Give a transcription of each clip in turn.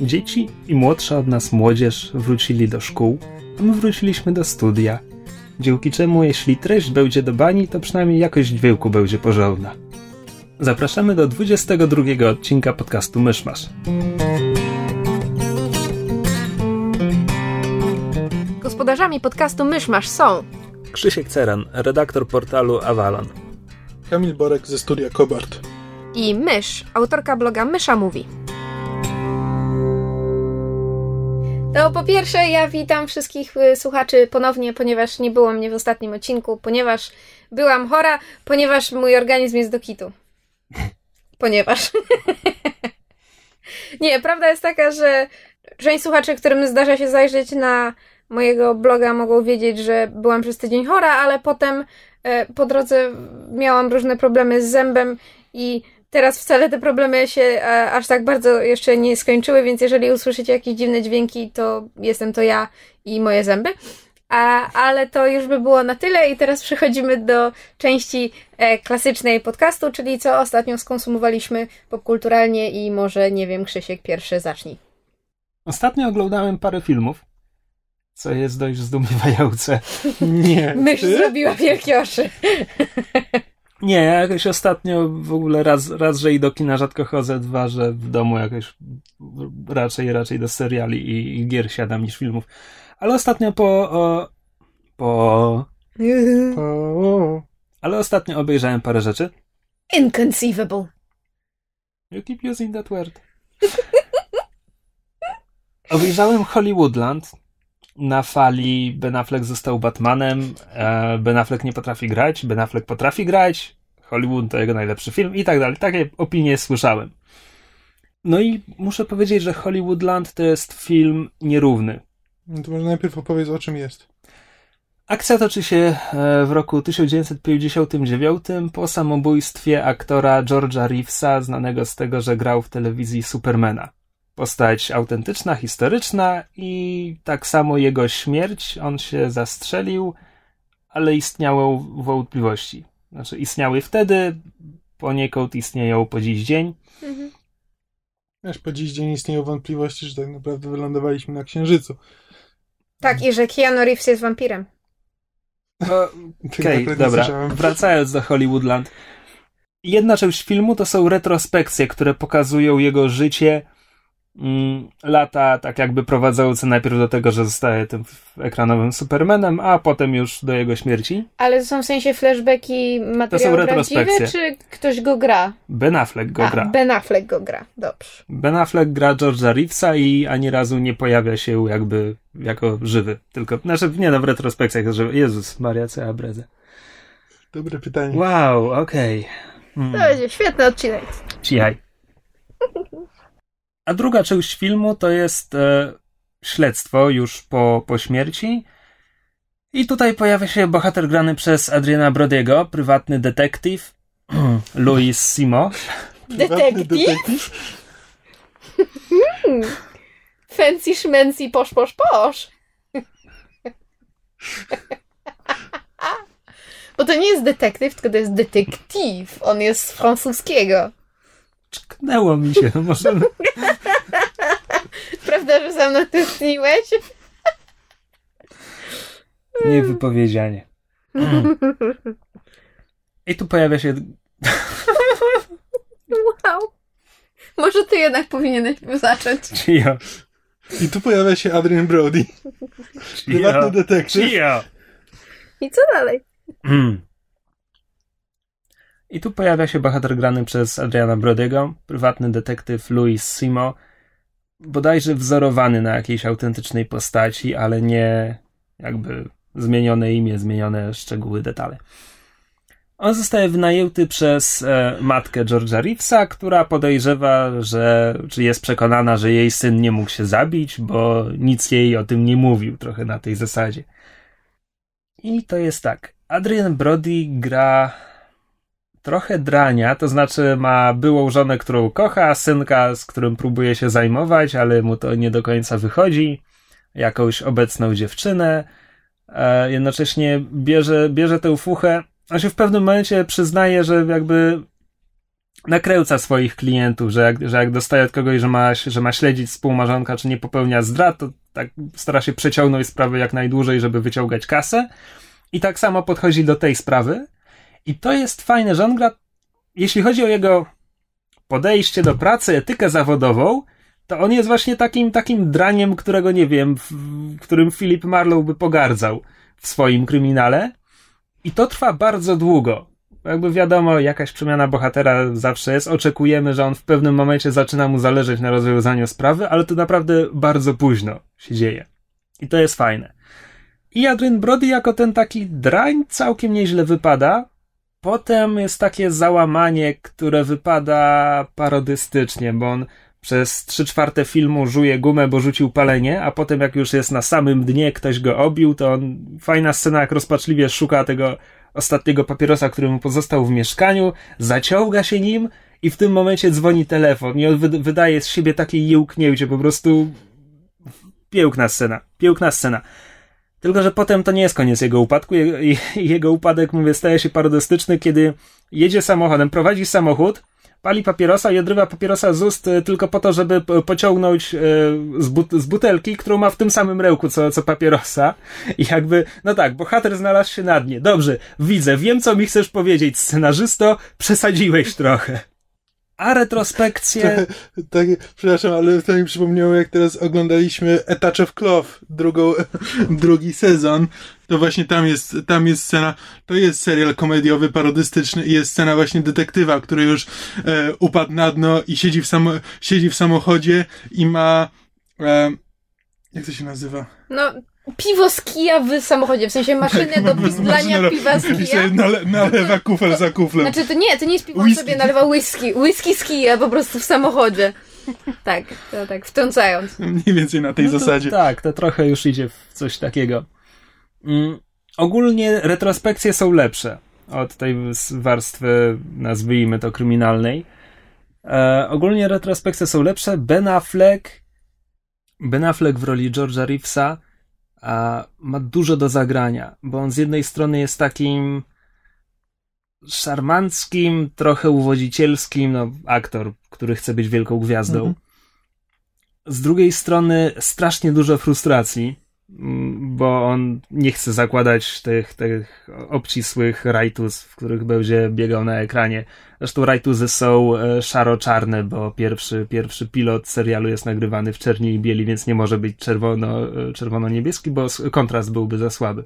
Dzieci i młodsza od nas młodzież wrócili do szkół, a my wróciliśmy do studia. Dzięki czemu, jeśli treść będzie do bani, to przynajmniej jakość dźwięku będzie porządna. Zapraszamy do 22 odcinka podcastu Myszmasz. Gospodarzami podcastu Myszmasz są Krzysiek Ceran, redaktor portalu Avalon. Kamil Borek ze studia Kobart. i Mysz, autorka bloga Mysza Mówi. To po pierwsze, ja witam wszystkich y, słuchaczy ponownie, ponieważ nie było mnie w ostatnim odcinku, ponieważ byłam chora, ponieważ mój organizm jest do kitu. Ponieważ. nie, prawda jest taka, że część słuchaczy, którym zdarza się zajrzeć na mojego bloga, mogą wiedzieć, że byłam przez tydzień chora, ale potem e, po drodze miałam różne problemy z zębem i teraz wcale te problemy się e, aż tak bardzo jeszcze nie skończyły, więc jeżeli usłyszycie jakieś dziwne dźwięki, to jestem to ja i moje zęby. A, ale to już by było na tyle i teraz przechodzimy do części e, klasycznej podcastu, czyli co ostatnio skonsumowaliśmy popkulturalnie i może, nie wiem, Krzysiek pierwszy zacznij. Ostatnio oglądałem parę filmów, co jest dość zdumiewające. Nie. Mysz ty? zrobiła wielkie oczy. Nie, ja jakoś ostatnio w ogóle raz, raz, że i do kina rzadko chodzę, dwa, że w domu jakoś raczej, raczej do seriali i, i gier siadam niż filmów. Ale ostatnio po, o, po, O, ale ostatnio obejrzałem parę rzeczy. Inconceivable. You keep using that word. Obejrzałem Hollywoodland. Na fali Ben Affleck został Batmanem, e, Ben Affleck nie potrafi grać, Ben Affleck potrafi grać, Hollywood to jego najlepszy film i tak dalej. Takie opinie słyszałem. No i muszę powiedzieć, że Hollywoodland to jest film nierówny. no to może najpierw opowiedz o czym jest. Akcja toczy się e, w roku 1959 po samobójstwie aktora George'a Reevesa, znanego z tego, że grał w telewizji Supermana. Postać autentyczna, historyczna i tak samo jego śmierć, on się zastrzelił, ale istniały wątpliwości. Znaczy istniały wtedy, poniekąd istnieją po dziś dzień. Mhm. Aż po dziś dzień istnieją wątpliwości, że tak naprawdę wylądowaliśmy na Księżycu. Tak, i że Keanu Reeves jest wampirem. O, Tego Okej, nie dobra. słyszałem. Wracając do Hollywoodland. Jedna część filmu to są retrospekcje, które pokazują jego życie lata, tak jakby prowadzące najpierw do tego, że zostaje tym ekranowym Supermanem, a potem już do jego śmierci. Ale to są w sensie flashbacki materiały prawdziwe, retrospekcje. czy ktoś go gra? Ben Affleck go A, gra. Ben Affleck go gra, dobrze. Ben Affleck gra George'a Reevesa i ani razu nie pojawia się jakby jako żywy. Tylko, znaczy nie no, w retrospekcjach, że Jezus Maria, co ja bredzę. Dobre pytanie. Wow, okej. Mm. To będzie świetny odcinek. Cichaj. A druga część filmu to jest e, śledztwo już po, po śmierci. I tutaj pojawia się bohater grany przez Adriana Brodiego, prywatny detektyw Louis Simo. Detektyw? detektyw? Fancy szmency posz, posz, posz. Bo to nie jest detektyw, tylko to jest detektyw. On jest z francuskiego. Czknęło mi się, no może... Prawda, że sam na to tniłeś? Niewypowiedzianie. I tu pojawia się... Wow. Może ty jednak powinieneś zacząć. Cio, I tu pojawia się Adrian Brody. Prywatny detektyw. cio. I co dalej? Mm. I tu pojawia się bohater grany przez Adriana Brodiego, prywatny detektyw Louis Simo, bodajże wzorowany na jakiejś autentycznej postaci, ale nie jakby zmienione imię, zmienione szczegóły, detale. On zostaje wynajęty przez e, matkę George'a Reevesa, która podejrzewa, że, czy jest przekonana, że jej syn nie mógł się zabić, bo nic jej o tym nie mówił, trochę na tej zasadzie. I to jest tak. Adrian Brody gra trochę drania, to znaczy ma byłą żonę, którą kocha, synka, z którym próbuje się zajmować, ale mu to nie do końca wychodzi, jakąś obecną dziewczynę, jednocześnie bierze, bierze tę fuchę, a się w pewnym momencie przyznaje, że jakby nakręca swoich klientów, że jak, że jak dostaje od kogoś, że ma, że ma śledzić współmarzonka, czy nie popełnia zdrad, to tak stara się przeciągnąć sprawę jak najdłużej, żeby wyciągać kasę. I tak samo podchodzi do tej sprawy. I to jest fajne, że on gra, jeśli chodzi o jego podejście do pracy, etykę zawodową, to on jest właśnie takim, takim draniem, którego nie wiem, w, którym Philip Marlowe by pogardzał w swoim kryminale. I to trwa bardzo długo. Jakby wiadomo, jakaś przemiana bohatera zawsze jest. Oczekujemy, że on w pewnym momencie zaczyna mu zależeć na rozwiązaniu sprawy, ale to naprawdę bardzo późno się dzieje. I to jest fajne. I Adrian Brody jako ten taki drań całkiem nieźle wypada. Potem jest takie załamanie, które wypada parodystycznie, bo on przez trzy czwarte filmu żuje gumę, bo rzucił palenie, a potem jak już jest na samym dnie, ktoś go obił, to on, fajna scena, jak rozpaczliwie szuka tego ostatniego papierosa, który mu pozostał w mieszkaniu, zaciąga się nim i w tym momencie dzwoni telefon i on wydaje z siebie takie jełknięcie, po prostu piękna scena, piękna scena. Tylko, że potem to nie jest koniec jego upadku. Jego, jego upadek, mówię, staje się parodystyczny, kiedy jedzie samochodem, prowadzi samochód, pali papierosa i odrywa papierosa z ust e, tylko po to, żeby pociągnąć e, z, but z butelki, którą ma w tym samym rełku co, co papierosa. I jakby, no tak, bohater znalazł się na dnie. Dobrze, widzę, wiem co mi chcesz powiedzieć, scenarzysto, przesadziłeś trochę. A retrospekcje. Tak, przepraszam, ale to mi przypomniało, jak teraz oglądaliśmy A Touch of Cloth, drugą, drugi sezon. To właśnie tam jest, tam jest scena, to jest serial komediowy, parodystyczny i jest scena właśnie detektywa, który już e, upadł na dno i siedzi w, samo, siedzi w samochodzie i ma. E, jak to się nazywa? No, piwo z kija w samochodzie, w sensie maszynę do pizdlania piwa z kija. Nale, nalewa kufel za kuflem. Znaczy to nie, to nie jest piwo, whisky. sobie nalewa whisky. Whisky z kija po prostu w samochodzie. Tak, to tak, wtrącając. Mniej więcej na tej no to, zasadzie. Tak, to trochę już idzie w coś takiego. Mm, ogólnie retrospekcje są lepsze od tej warstwy, nazwijmy to, kryminalnej. E, ogólnie retrospekcje są lepsze. Ben Affleck Ben Affleck w roli George'a Reevesa ma dużo do zagrania, bo on z jednej strony jest takim szarmanckim, trochę uwodzicielskim, no, aktor, który chce być wielką gwiazdą. Mhm. Z drugiej strony strasznie dużo frustracji, bo on nie chce zakładać tych, tych obcisłych rajtuz, w których będzie biegał na ekranie. Zresztą rajtuzy są e, szaro-czarne, bo pierwszy, pierwszy pilot serialu jest nagrywany w czerni i bieli, więc nie może być czerwono, e, czerwono-niebieski, bo kontrast byłby za słaby.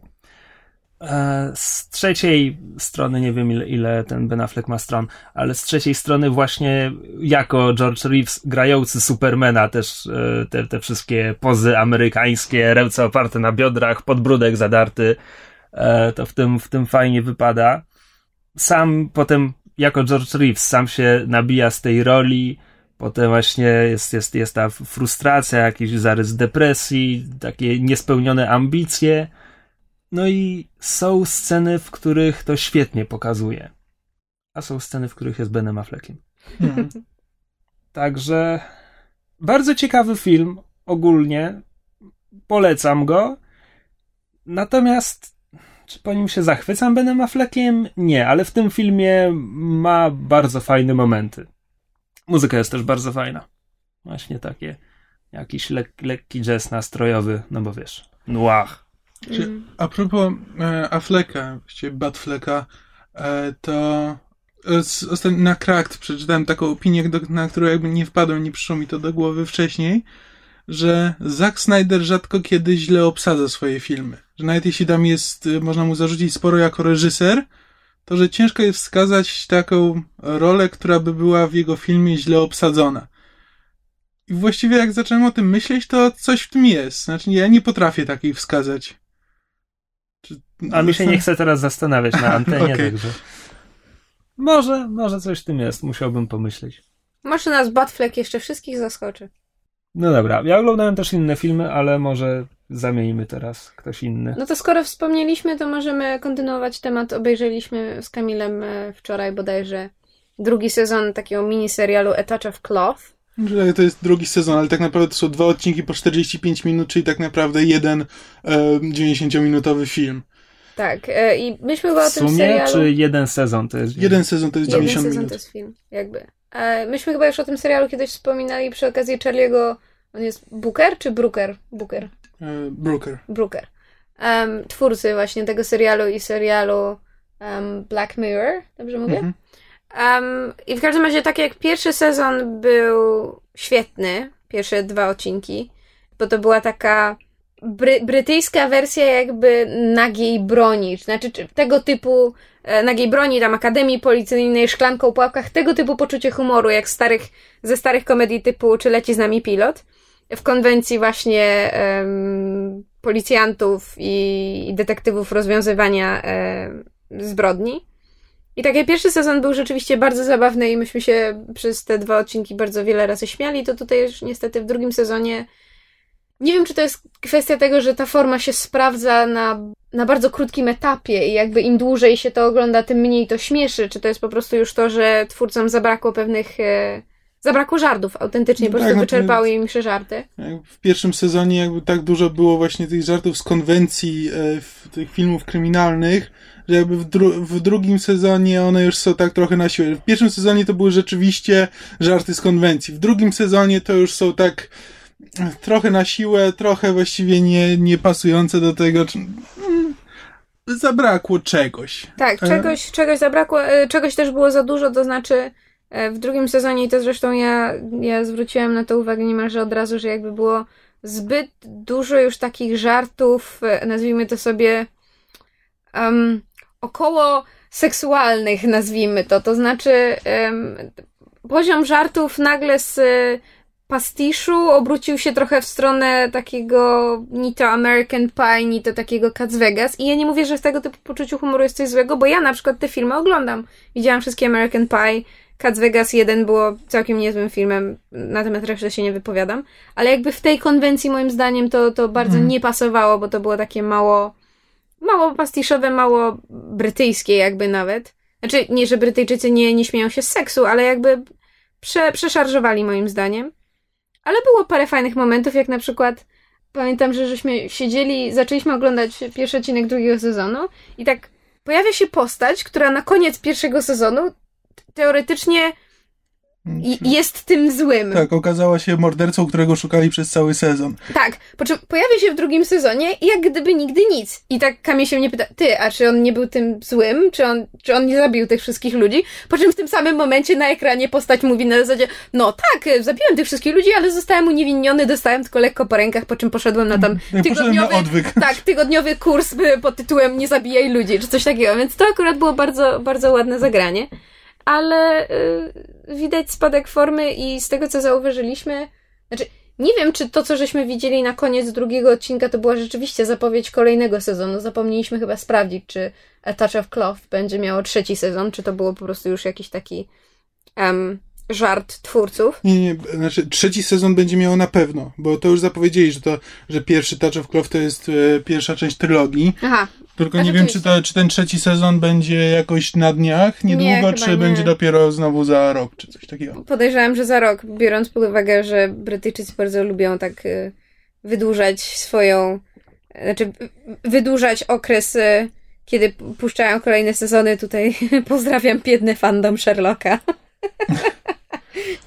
E, z trzeciej strony, nie wiem ile, ile ten Ben Affleck ma stron, ale z trzeciej strony właśnie jako George Reeves grający Supermana też e, te, te wszystkie pozy amerykańskie, ręce oparte na biodrach, podbródek zadarty, e, to w tym, w tym fajnie wypada. Sam potem jako George Reeves sam się nabija z tej roli, potem właśnie jest, jest, jest ta frustracja, jakiś zarys depresji, takie niespełnione ambicje, no i są sceny, w których to świetnie pokazuje. A są sceny, w których jest Benem Affleckiem. Hmm. Także bardzo ciekawy film ogólnie. Polecam go. Natomiast czy po nim się zachwycam Benem Affleckiem? Nie, ale w tym filmie ma bardzo fajne momenty. Muzyka jest też bardzo fajna. Właśnie takie jakiś lek, lekki jazz nastrojowy, no bo wiesz, noir. Mm. A propos e, Afflecka, właściwie Batflecka, e, to e, na Cracked przeczytałem taką opinię, do, na którą jakby nie wpadłem, nie przyszło mi to do głowy wcześniej, że Zack Snyder rzadko kiedy źle obsadza swoje filmy. Że nawet jeśli tam jest, e, można mu zarzucić sporo jako reżyser, to że ciężko jest wskazać taką rolę, która by była w jego filmie źle obsadzona. I właściwie jak zacząłem o tym myśleć, to coś w tym jest. Znaczy ja nie potrafię takiej wskazać. A mi się nie chce teraz zastanawiać na antenie, okay. także... Może, może coś w tym jest, musiałbym pomyśleć. Może nas Batfleck jeszcze wszystkich zaskoczy. No dobra, ja oglądałem też inne filmy, ale może zamienimy teraz ktoś inny. No to skoro wspomnieliśmy, to możemy kontynuować temat. Obejrzeliśmy z Kamilem e, wczoraj bodajże drugi sezon takiego miniserialu A Touch of Cloth. Że to jest drugi sezon, ale tak naprawdę to są dwa odcinki po 45 minut, czyli tak naprawdę jeden e, 90-minutowy film. Tak, e, i myśmy chyba o w tym sumie, serialu... czy jeden sezon to jest? Jeden sezon to jest Jeden 90 sezon minut. to jest film, jakby. E, myśmy chyba już o tym serialu kiedyś wspominali przy okazji Charlie'ego... On jest Booker czy Brooker? Booker. E, Brooker. Brooker. Em, twórcy właśnie tego serialu i serialu em, Black Mirror, dobrze mówię? Mhm. Em, I w każdym razie, tak jak pierwszy sezon był świetny, pierwsze dwa odcinki, bo to była taka bry, brytyjska wersja jakby nagiej broni, znaczy czy tego typu e, nagiej broni, tam Akademii Policyjnej, Szklanką po łapkach, tego typu poczucie humoru, jak starych, ze starych komedii typu Czy leci z nami pilot, w konwencji właśnie policjantów i, i detektywów rozwiązywania em, zbrodni. I tak jak pierwszy sezon był rzeczywiście bardzo zabawny i myśmy się przez te dwa odcinki bardzo wiele razy śmiali, to tutaj już niestety w drugim sezonie nie wiem, czy to jest kwestia tego, że ta forma się sprawdza na, na bardzo krótkim etapie i jakby im dłużej się to ogląda, tym mniej to śmieszy, czy to jest po prostu już to, że twórcom zabrakło pewnych... E, zabrakło żartów autentycznie, po Tak, prostu to wyczerpały im się żarty. W pierwszym sezonie jakby tak dużo było właśnie tych żartów z konwencji e, w tych filmów kryminalnych, że jakby w, dru- w drugim sezonie one już są tak trochę na siłę. W pierwszym sezonie to były rzeczywiście żarty z konwencji. W drugim sezonie to już są tak e, trochę na siłę, trochę właściwie nie, nie pasujące do tego. Czy... mm, Zabrakło czegoś. Tak, E. czegoś, czegoś zabrakło, e, czegoś też było za dużo, to znaczy w drugim sezonie, i to zresztą ja, ja zwróciłam na to uwagę niemalże od razu, że jakby było zbyt dużo już takich żartów, e, nazwijmy to sobie um, około seksualnych, nazwijmy to, to znaczy em, poziom żartów nagle z e, pastiszu obrócił się trochę w stronę takiego ni to American Pie, ni to takiego Cats Vegas i ja nie mówię, że w tego typu poczuciu humoru jest coś złego, bo ja na przykład te filmy oglądam. Widziałam wszystkie American Pie, Cats Vegas 1 było całkiem niezłym filmem, na temat reszty się nie wypowiadam, ale jakby w tej konwencji moim zdaniem to, to bardzo Mhm. nie pasowało, bo to było takie mało mało pastiszowe, mało brytyjskie jakby nawet. Znaczy, nie, że Brytyjczycy nie, nie śmieją się z seksu, ale jakby prze, przeszarżowali moim zdaniem. Ale było parę fajnych momentów, jak na przykład pamiętam, że żeśmy siedzieli, zaczęliśmy oglądać pierwszy odcinek drugiego sezonu i tak pojawia się postać, która na koniec pierwszego sezonu teoretycznie jest tym złym. Tak, okazała się mordercą, którego szukali przez cały sezon. Tak, po czym pojawia się w drugim sezonie i jak gdyby nigdy nic. I tak Kamil się mnie pyta, ty, a czy on nie był tym złym? Czy on, czy on nie zabił tych wszystkich ludzi? Po czym w tym samym momencie na ekranie postać mówi na zasadzie, no tak, zabiłem tych wszystkich ludzi, ale zostałem uniewinniony, dostałem tylko lekko po rękach, po czym poszedłem na tam na tygodniowy, odwyk. tak, tygodniowy kurs pod tytułem Nie zabijaj ludzi, czy coś takiego. Więc to akurat było bardzo, bardzo ładne zagranie. Ale y, widać spadek formy i z tego, co zauważyliśmy, znaczy, nie wiem, czy to, co żeśmy widzieli na koniec drugiego odcinka, to była rzeczywiście zapowiedź kolejnego sezonu. Zapomnieliśmy chyba sprawdzić, czy A Touch of Cloth będzie miało trzeci sezon, czy to było po prostu już jakiś taki em, żart twórców. Nie, nie, znaczy trzeci sezon będzie miało na pewno, bo to już zapowiedzieli, że to, że pierwszy Touch of Cloth to jest e, pierwsza część trylogii. Aha, Tylko A nie wiem, czy, to, czy ten trzeci sezon będzie jakoś na dniach niedługo, Nie, czy nie. będzie dopiero znowu za rok, czy coś takiego. podejrzewam, że za rok, biorąc pod uwagę, że Brytyjczycy bardzo lubią tak y, wydłużać swoją, znaczy wydłużać okres, y, kiedy puszczają kolejne sezony. Tutaj pozdrawiam biedny fandom Sherlocka,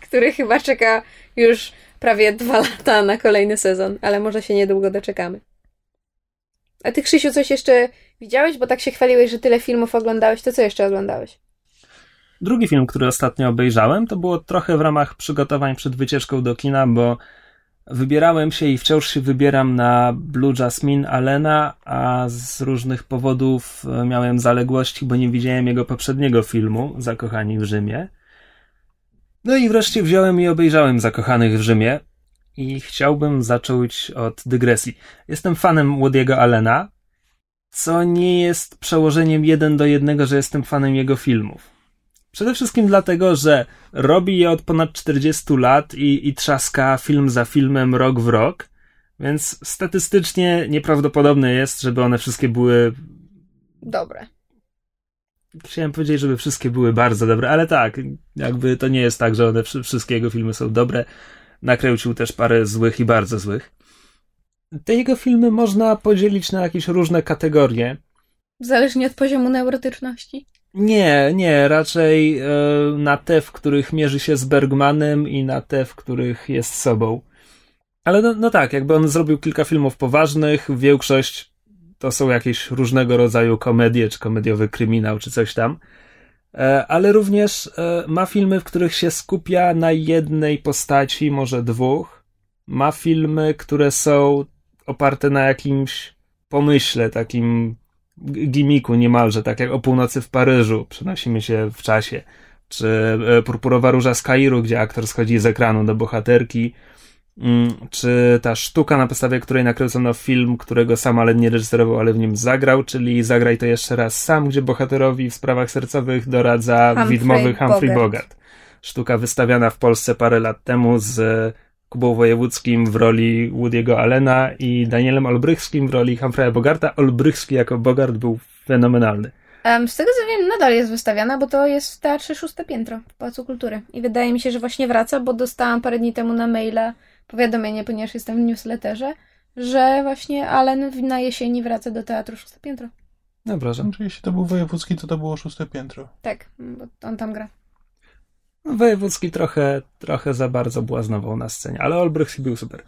który chyba czeka już prawie dwa lata na kolejny sezon, ale może się niedługo doczekamy. A ty, Krzysiu, coś jeszcze widziałeś? Bo tak się chwaliłeś, że tyle filmów oglądałeś. To co jeszcze oglądałeś? Drugi film, który ostatnio obejrzałem, to było trochę w ramach przygotowań przed wycieczką do kina, bo wybierałem się i wciąż się wybieram na Blue Jasmine Allena, a z różnych powodów e, miałem zaległości, bo nie widziałem jego poprzedniego filmu, Zakochani w Rzymie. No i wreszcie wziąłem i obejrzałem Zakochanych w Rzymie i chciałbym zacząć od dygresji. Jestem fanem Woody'ego Allena, co nie jest przełożeniem jeden do jednego, że jestem fanem jego filmów. Przede wszystkim dlatego, że robi je od ponad 40 lat i, i trzaska film za filmem, rok w rok, więc statystycznie nieprawdopodobne jest, żeby one wszystkie były. Dobre. Chciałem powiedzieć, żeby wszystkie były bardzo dobre, ale tak, jakby to nie jest tak, że one wszystkie jego filmy są dobre. Nakręcił też parę złych i bardzo złych. Te jego filmy można podzielić na jakieś różne kategorie. Zależnie od poziomu neurotyczności? Nie, nie, raczej e, na te, w których mierzy się z Bergmanem i na te, w których jest sobą. Ale no, no tak, jakby on zrobił kilka filmów poważnych, większość to są jakieś różnego rodzaju komedie, czy komediowy kryminał, czy coś tam. E, ale również e, ma filmy, w których się skupia na jednej postaci, może dwóch. Ma filmy, które są oparte na jakimś pomyśle, takim gimiku niemalże, tak jak o północy w Paryżu, przenosimy się w czasie, czy e, Purpurowa Róża z Kairu, gdzie aktor schodzi z ekranu do bohaterki, czy ta sztuka, na podstawie której nakręcono film, którego sam ale nie reżyserował, ale w nim zagrał, czyli Zagraj to jeszcze raz sam, gdzie bohaterowi w sprawach sercowych doradza Humphrey widmowy Humphrey Bogart. Bogart. Sztuka wystawiana w Polsce parę lat temu z Kubą Wojewódzkim w roli Woody'ego Allena i Danielem Olbrychskim w roli Humphreya Bogarta. Olbrychski jako Bogart był fenomenalny. Z tego co wiem, nadal jest wystawiana, bo to jest w Teatrze Szóste Piętro w Pałacu Kultury. I wydaje mi się, że właśnie wraca, bo dostałam parę dni temu na maila powiadomienie, ponieważ jestem w newsletterze, że właśnie Allen w- na jesieni wraca do Teatru Szóste Piętro. No proszę. Znaczy, jeśli to był wojewódzki, to to było szóste piętro. Tak, bo on tam gra. Wojewódzki trochę, trochę za bardzo błaznował na scenie, ale Olbrychski był super.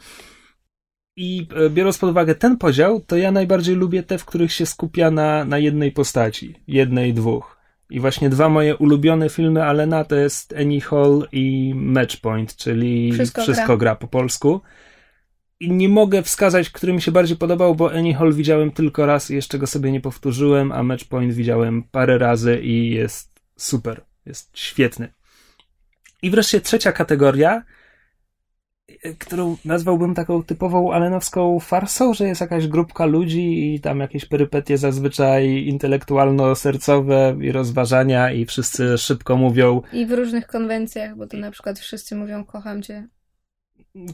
I e, biorąc pod uwagę ten podział, to ja najbardziej lubię te, w których się skupia na, na jednej postaci, jednej, dwóch. I właśnie dwa moje ulubione filmy Alena to jest Annie Hall i Matchpoint, czyli Wszystko Wszystko, gra. gra. po polsku. I nie mogę wskazać, który mi się bardziej podobał, bo Annie Hall widziałem tylko raz i jeszcze go sobie nie powtórzyłem, a Matchpoint widziałem parę razy i jest super, jest świetny. I wreszcie trzecia kategoria, którą nazwałbym taką typową alenowską farsą, że jest jakaś grupka ludzi i tam jakieś perypetie zazwyczaj intelektualno-sercowe i rozważania i wszyscy szybko mówią, I w różnych konwencjach, bo to na przykład wszyscy mówią kocham cię.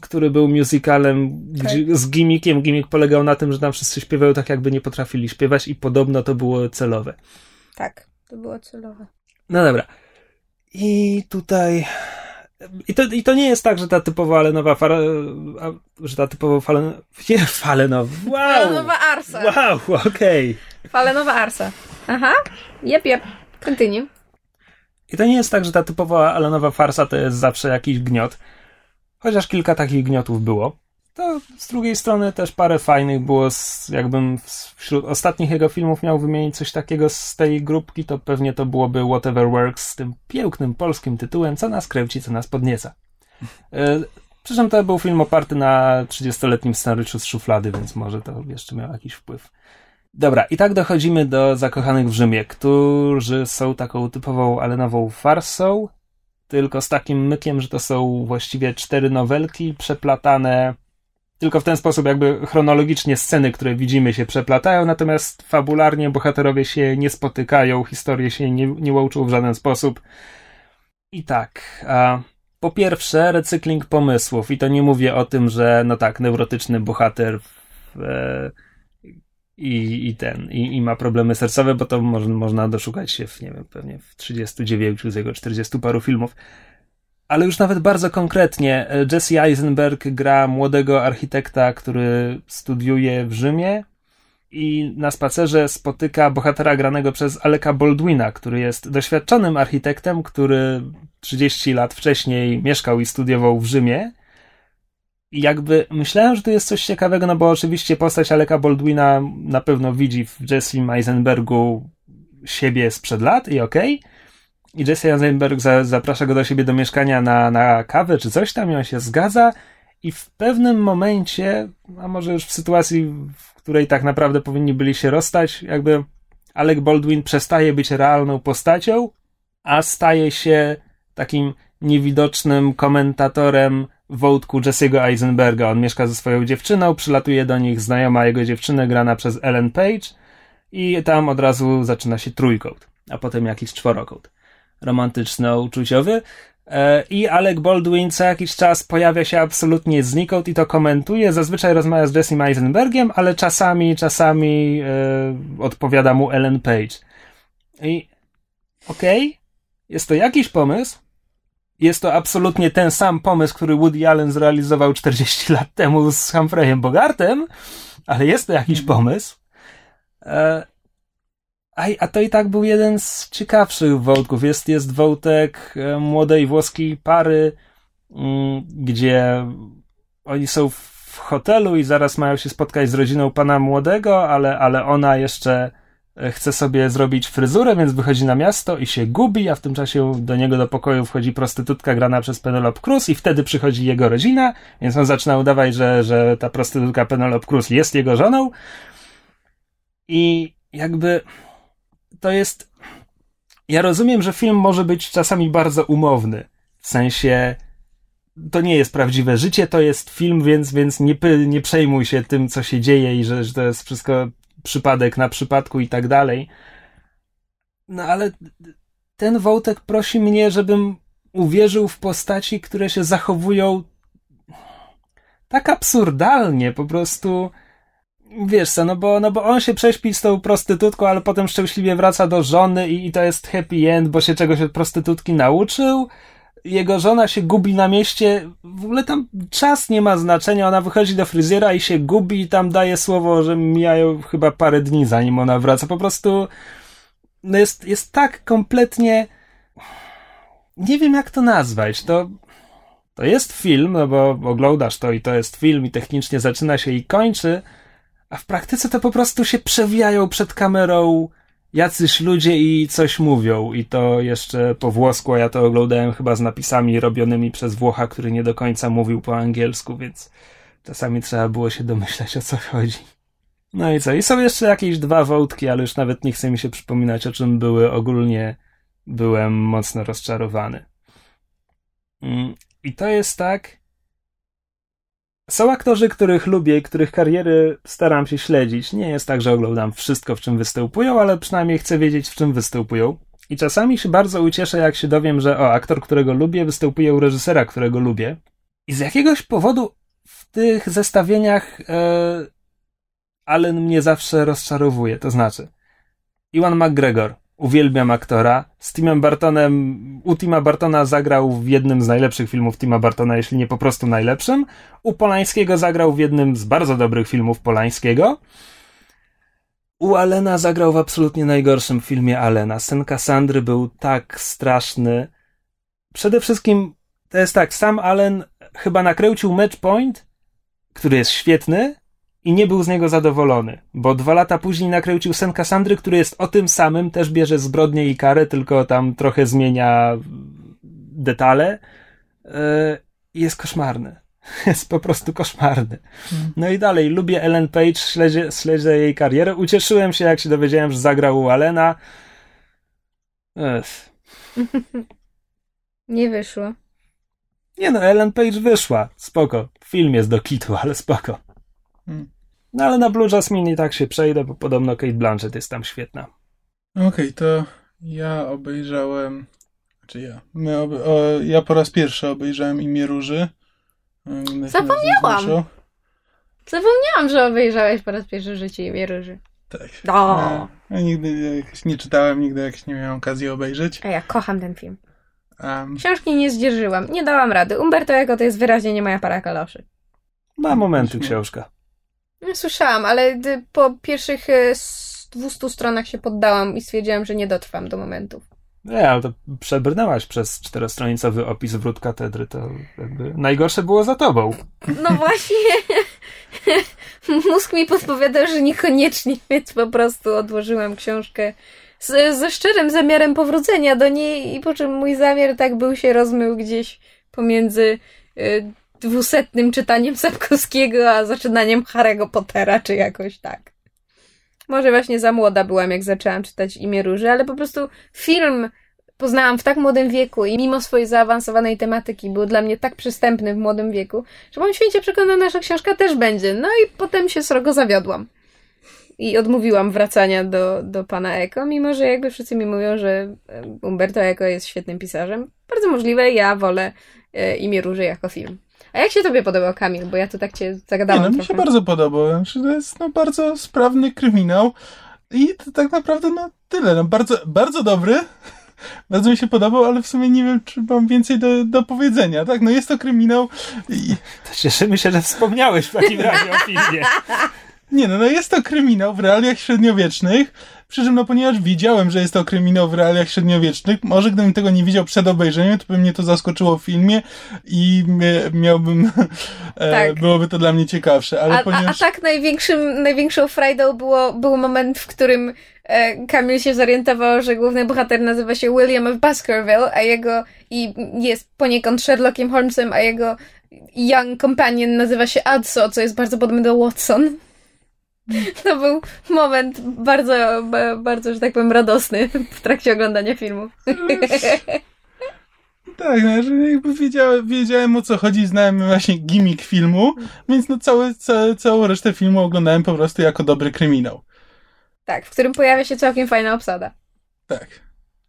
który był musicalem gdzie, z gimmickiem. Gimmick polegał na tym, że tam wszyscy śpiewają tak, jakby nie potrafili śpiewać i podobno to było celowe. Tak, to było celowe. No dobra. I tutaj. I to, I to nie jest tak, że ta typowa alenowa fara, a, że ta typowa falen, nie, falenowa. Wow! Falenowa arsa. Wow, okej. Falenowa arsa. Aha, jep, jep. Continue. I to nie jest tak, że ta typowa alenowa farsa to jest zawsze jakiś gniot. Chociaż kilka takich gniotów było. To z drugiej strony też parę fajnych było, z, jakbym wśród ostatnich jego filmów miał wymienić coś takiego z tej grupki, to pewnie to byłoby Whatever Works z tym pięknym polskim tytułem Co nas kręci, co nas podnieca. E, Przy czym to był film oparty na 30-letnim scenariuszu z szuflady, więc może to jeszcze miał jakiś wpływ. Dobra, i tak dochodzimy do Zakochanych w Rzymie, którzy są taką typową alenową farsą, tylko z takim mykiem, że to są właściwie cztery nowelki przeplatane tylko w ten sposób jakby chronologicznie sceny, które widzimy się przeplatają, natomiast fabularnie bohaterowie się nie spotykają, historie się nie, nie łączą w żaden sposób. I tak, a po pierwsze recykling pomysłów i to nie mówię o tym, że no tak, neurotyczny bohater e, i, i ten, i, i ma problemy sercowe, bo to mo, można doszukać się w, nie wiem, pewnie w 39 z jego 40 paru filmów. Ale już nawet bardzo konkretnie, e, Jesse Eisenberg gra młodego architekta, który studiuje w Rzymie i na spacerze spotyka bohatera granego przez Aleka Baldwina, który jest doświadczonym architektem, który 30 lat wcześniej mieszkał i studiował w Rzymie. I jakby myślałem, że tu jest coś ciekawego, no bo oczywiście postać Aleka Baldwina na pewno widzi w Jessim Eisenbergu siebie sprzed lat i okej. Okay. I Jesse Eisenberg za, zaprasza go do siebie do mieszkania na, na kawę czy coś tam i on się zgadza i w pewnym momencie, a może już w sytuacji, w której tak naprawdę powinni byli się rozstać, jakby Alec Baldwin przestaje być realną postacią, a staje się takim niewidocznym komentatorem wątku Jesse'ego Eisenberga. On mieszka ze swoją dziewczyną, przylatuje do nich znajoma jego dziewczyny, grana przez Ellen Page i tam od razu zaczyna się trójkąt, a potem jakiś czworokąt. Romantyczno-uczuciowy. E, I Alec Baldwin co jakiś czas pojawia się absolutnie znikąd i to komentuje. Zazwyczaj rozmawia z Jessim Eisenbergiem, ale czasami, czasami e, odpowiada mu Ellen Page. I okej, okay, jest to jakiś pomysł. Jest to absolutnie ten sam pomysł, który Woody Allen zrealizował 40 lat temu z Humphreyem Bogartem, ale jest to jakiś mhm. pomysł. E, a, a to i tak był jeden z ciekawszych wątków. Jest, jest wątek e, młodej włoskiej pary, mm, gdzie oni są w hotelu i zaraz mają się spotkać z rodziną pana młodego, ale, ale ona jeszcze e, chce sobie zrobić fryzurę, więc wychodzi na miasto i się gubi, a w tym czasie do niego do pokoju wchodzi prostytutka grana przez Penelope Cruz i wtedy przychodzi jego rodzina, więc on zaczyna udawać, że, że ta prostytutka Penelope Cruz jest jego żoną i jakby to jest. Ja rozumiem, że film może być czasami bardzo umowny. W sensie. To nie jest prawdziwe życie, to jest film, więc, więc nie, nie przejmuj się tym, co się dzieje i że, że to jest wszystko przypadek na przypadku i tak dalej. No ale ten Wołtek prosi mnie, żebym uwierzył w postaci, które się zachowują tak absurdalnie, po prostu wiesz co, no bo, no bo on się prześpi z tą prostytutką, ale potem szczęśliwie wraca do żony i, i to jest happy end, bo się czegoś od prostytutki nauczył. Jego żona się gubi na mieście, w ogóle tam czas nie ma znaczenia, ona wychodzi do fryzjera i się gubi i tam daje słowo, że mijają chyba parę dni zanim ona wraca. Po prostu no jest, jest tak kompletnie nie wiem jak to nazwać, to to jest film, no bo oglądasz to i to jest film i technicznie zaczyna się i kończy, a w praktyce to po prostu się przewijają przed kamerą jacyś ludzie i coś mówią. I to jeszcze po włosku, a ja to oglądałem chyba z napisami robionymi przez Włocha, który nie do końca mówił po angielsku, więc czasami trzeba było się domyślać o co chodzi. No i co? I są jeszcze jakieś dwa wątki, ale już nawet nie chce mi się przypominać o czym były. Ogólnie byłem mocno rozczarowany. Mm, I to jest tak, są aktorzy, których lubię, których kariery staram się śledzić. Nie jest tak, że oglądam wszystko, w czym występują, ale przynajmniej chcę wiedzieć, w czym występują. I czasami się bardzo ucieszę, jak się dowiem, że o, aktor, którego lubię, występuje u reżysera, którego lubię. I z jakiegoś powodu w tych zestawieniach e, Allen mnie zawsze rozczarowuje. To znaczy, Iwan McGregor Uwielbiam aktora. Z Timem Bartonem, u Tima Bartona zagrał w jednym z najlepszych filmów Tima Bartona, jeśli nie po prostu najlepszym. U Polańskiego zagrał w jednym z bardzo dobrych filmów Polańskiego. U Alena zagrał w absolutnie najgorszym filmie Alena. Sen Cassandry był tak straszny. Przede wszystkim to jest tak, sam Allen chyba nakręcił Match Point, który jest świetny, i nie był z niego zadowolony, bo dwa lata później nakręcił Sen Cassandry, który jest o tym samym, też bierze zbrodnię i karę, tylko tam trochę zmienia detale e, jest koszmarny. Jest po prostu koszmarny. Hmm. No i dalej, lubię Ellen Page, śledzę, śledzę jej karierę. Ucieszyłem się, jak się dowiedziałem, że zagrał u. Ech. Nie wyszło. Nie no, Ellen Page wyszła. Spoko. Film jest do kitu, ale spoko. Hmm. No ale na Blue Jasmine i tak się przejdę, bo podobno Kate Blanchett jest tam świetna. Okej, okay, to ja obejrzałem. Znaczy ja. My ob... o, ja po raz pierwszy obejrzałem imię Róży. Zapomniałam! Zapomniałam, że obejrzałeś po raz pierwszy w życiu imię Róży. Tak. No. Ja, ja nigdy jakoś nie czytałem, nigdy jakoś nie miałem okazji obejrzeć. A ja kocham ten film. Um. Książki nie zdzierżyłam, nie dałam rady. Umberto Eco to jest wyraźnie nie moja para kaloszy. Ma momenty książka. No, słyszałam, ale po pierwszych 200 e, stronach się poddałam i stwierdziłam, że nie dotrwam do momentów. Nie, ale to przebrnęłaś przez czterostronicowy opis wrót katedry, to jakby najgorsze było za tobą. No właśnie. Mózg mi podpowiadał, że niekoniecznie, więc po prostu odłożyłam książkę z, ze szczerym zamiarem powrócenia do niej i po czym mój zamiar tak był się rozmył gdzieś pomiędzy y, dwusetnym czytaniem Sapkowskiego, a zaczynaniem Harry'ego Pottera, czy jakoś tak. Może właśnie za młoda byłam, jak zaczęłam czytać Imię Róży, ale po prostu film poznałam w tak młodym wieku i mimo swojej zaawansowanej tematyki był dla mnie tak przystępny w młodym wieku, że byłam święcie przekonana, że książka też będzie. No i potem się srogo zawiodłam. i odmówiłam wracania do, do pana Eko, mimo że jakby wszyscy mi mówią, że e, Umberto Eko jest świetnym pisarzem. Bardzo możliwe, ja wolę e, imię Róży jako film. A jak się tobie podobał Kamil? Bo ja tu tak cię zagadałam Nie, no mi trochę. się bardzo podobał. Znaczy, to jest no, bardzo sprawny kryminał i to tak naprawdę no tyle. No, bardzo, bardzo dobry. Bardzo mi się podobał, ale w sumie nie wiem, czy mam więcej do, do powiedzenia. Tak, no jest to kryminał i To cieszymy się, że wspomniałeś w takim razie o filmie. Nie, no, no jest to kryminał w realiach średniowiecznych. Przy czym, no ponieważ wiedziałem, że jest to kryminał w realiach średniowiecznych, może gdybym tego nie widział przed obejrzeniem, to by mnie to zaskoczyło w filmie i miałbym, e, Tak. byłoby to dla mnie ciekawsze, ale A, a, a ponieważ... tak największym, największą frajdą było, był moment, w którym e, Kamil się zorientował, że główny bohater nazywa się William of Baskerville, a jego i jest poniekąd Sherlockiem Holmesem, a jego young companion nazywa się Adso, co jest bardzo podobne do Watson. To był moment bardzo, ba- bardzo, że tak powiem, radosny w trakcie oglądania filmu. Tak, no, że jakby wiedziałem, wiedziałem o co chodzi, znałem właśnie gimmick filmu, więc no cały, ca, całą resztę filmu oglądałem po prostu jako dobry kryminał. Tak, w którym pojawia się całkiem fajna obsada. Tak,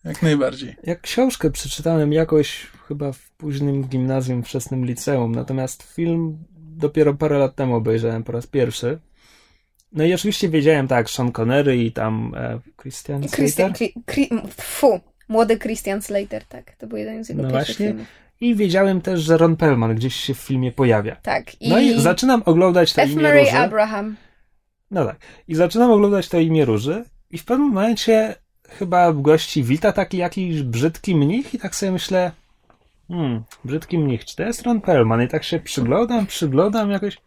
jak najbardziej. Jak książkę przeczytałem jakoś chyba w późnym gimnazjum, wczesnym liceum, natomiast film dopiero parę lat temu obejrzałem po raz pierwszy. No i oczywiście wiedziałem tak, Sean Connery i tam e, Christian Christian, Slater. Kri, Kri, fu, młody Christian Slater, tak. To był jeden z jego No pierwszych właśnie. filmów. I wiedziałem też, że Ron Perlman gdzieś się w filmie pojawia. Tak. I No i zaczynam oglądać to F. imię Murray Róży. Abraham. No tak. I zaczynam oglądać to imię Róży i w pewnym momencie chyba gości wita taki jakiś brzydki mnich i tak sobie myślę hmm, brzydki mnich, czy to jest Ron Perlman? I tak się przyglądam, przyglądam jakoś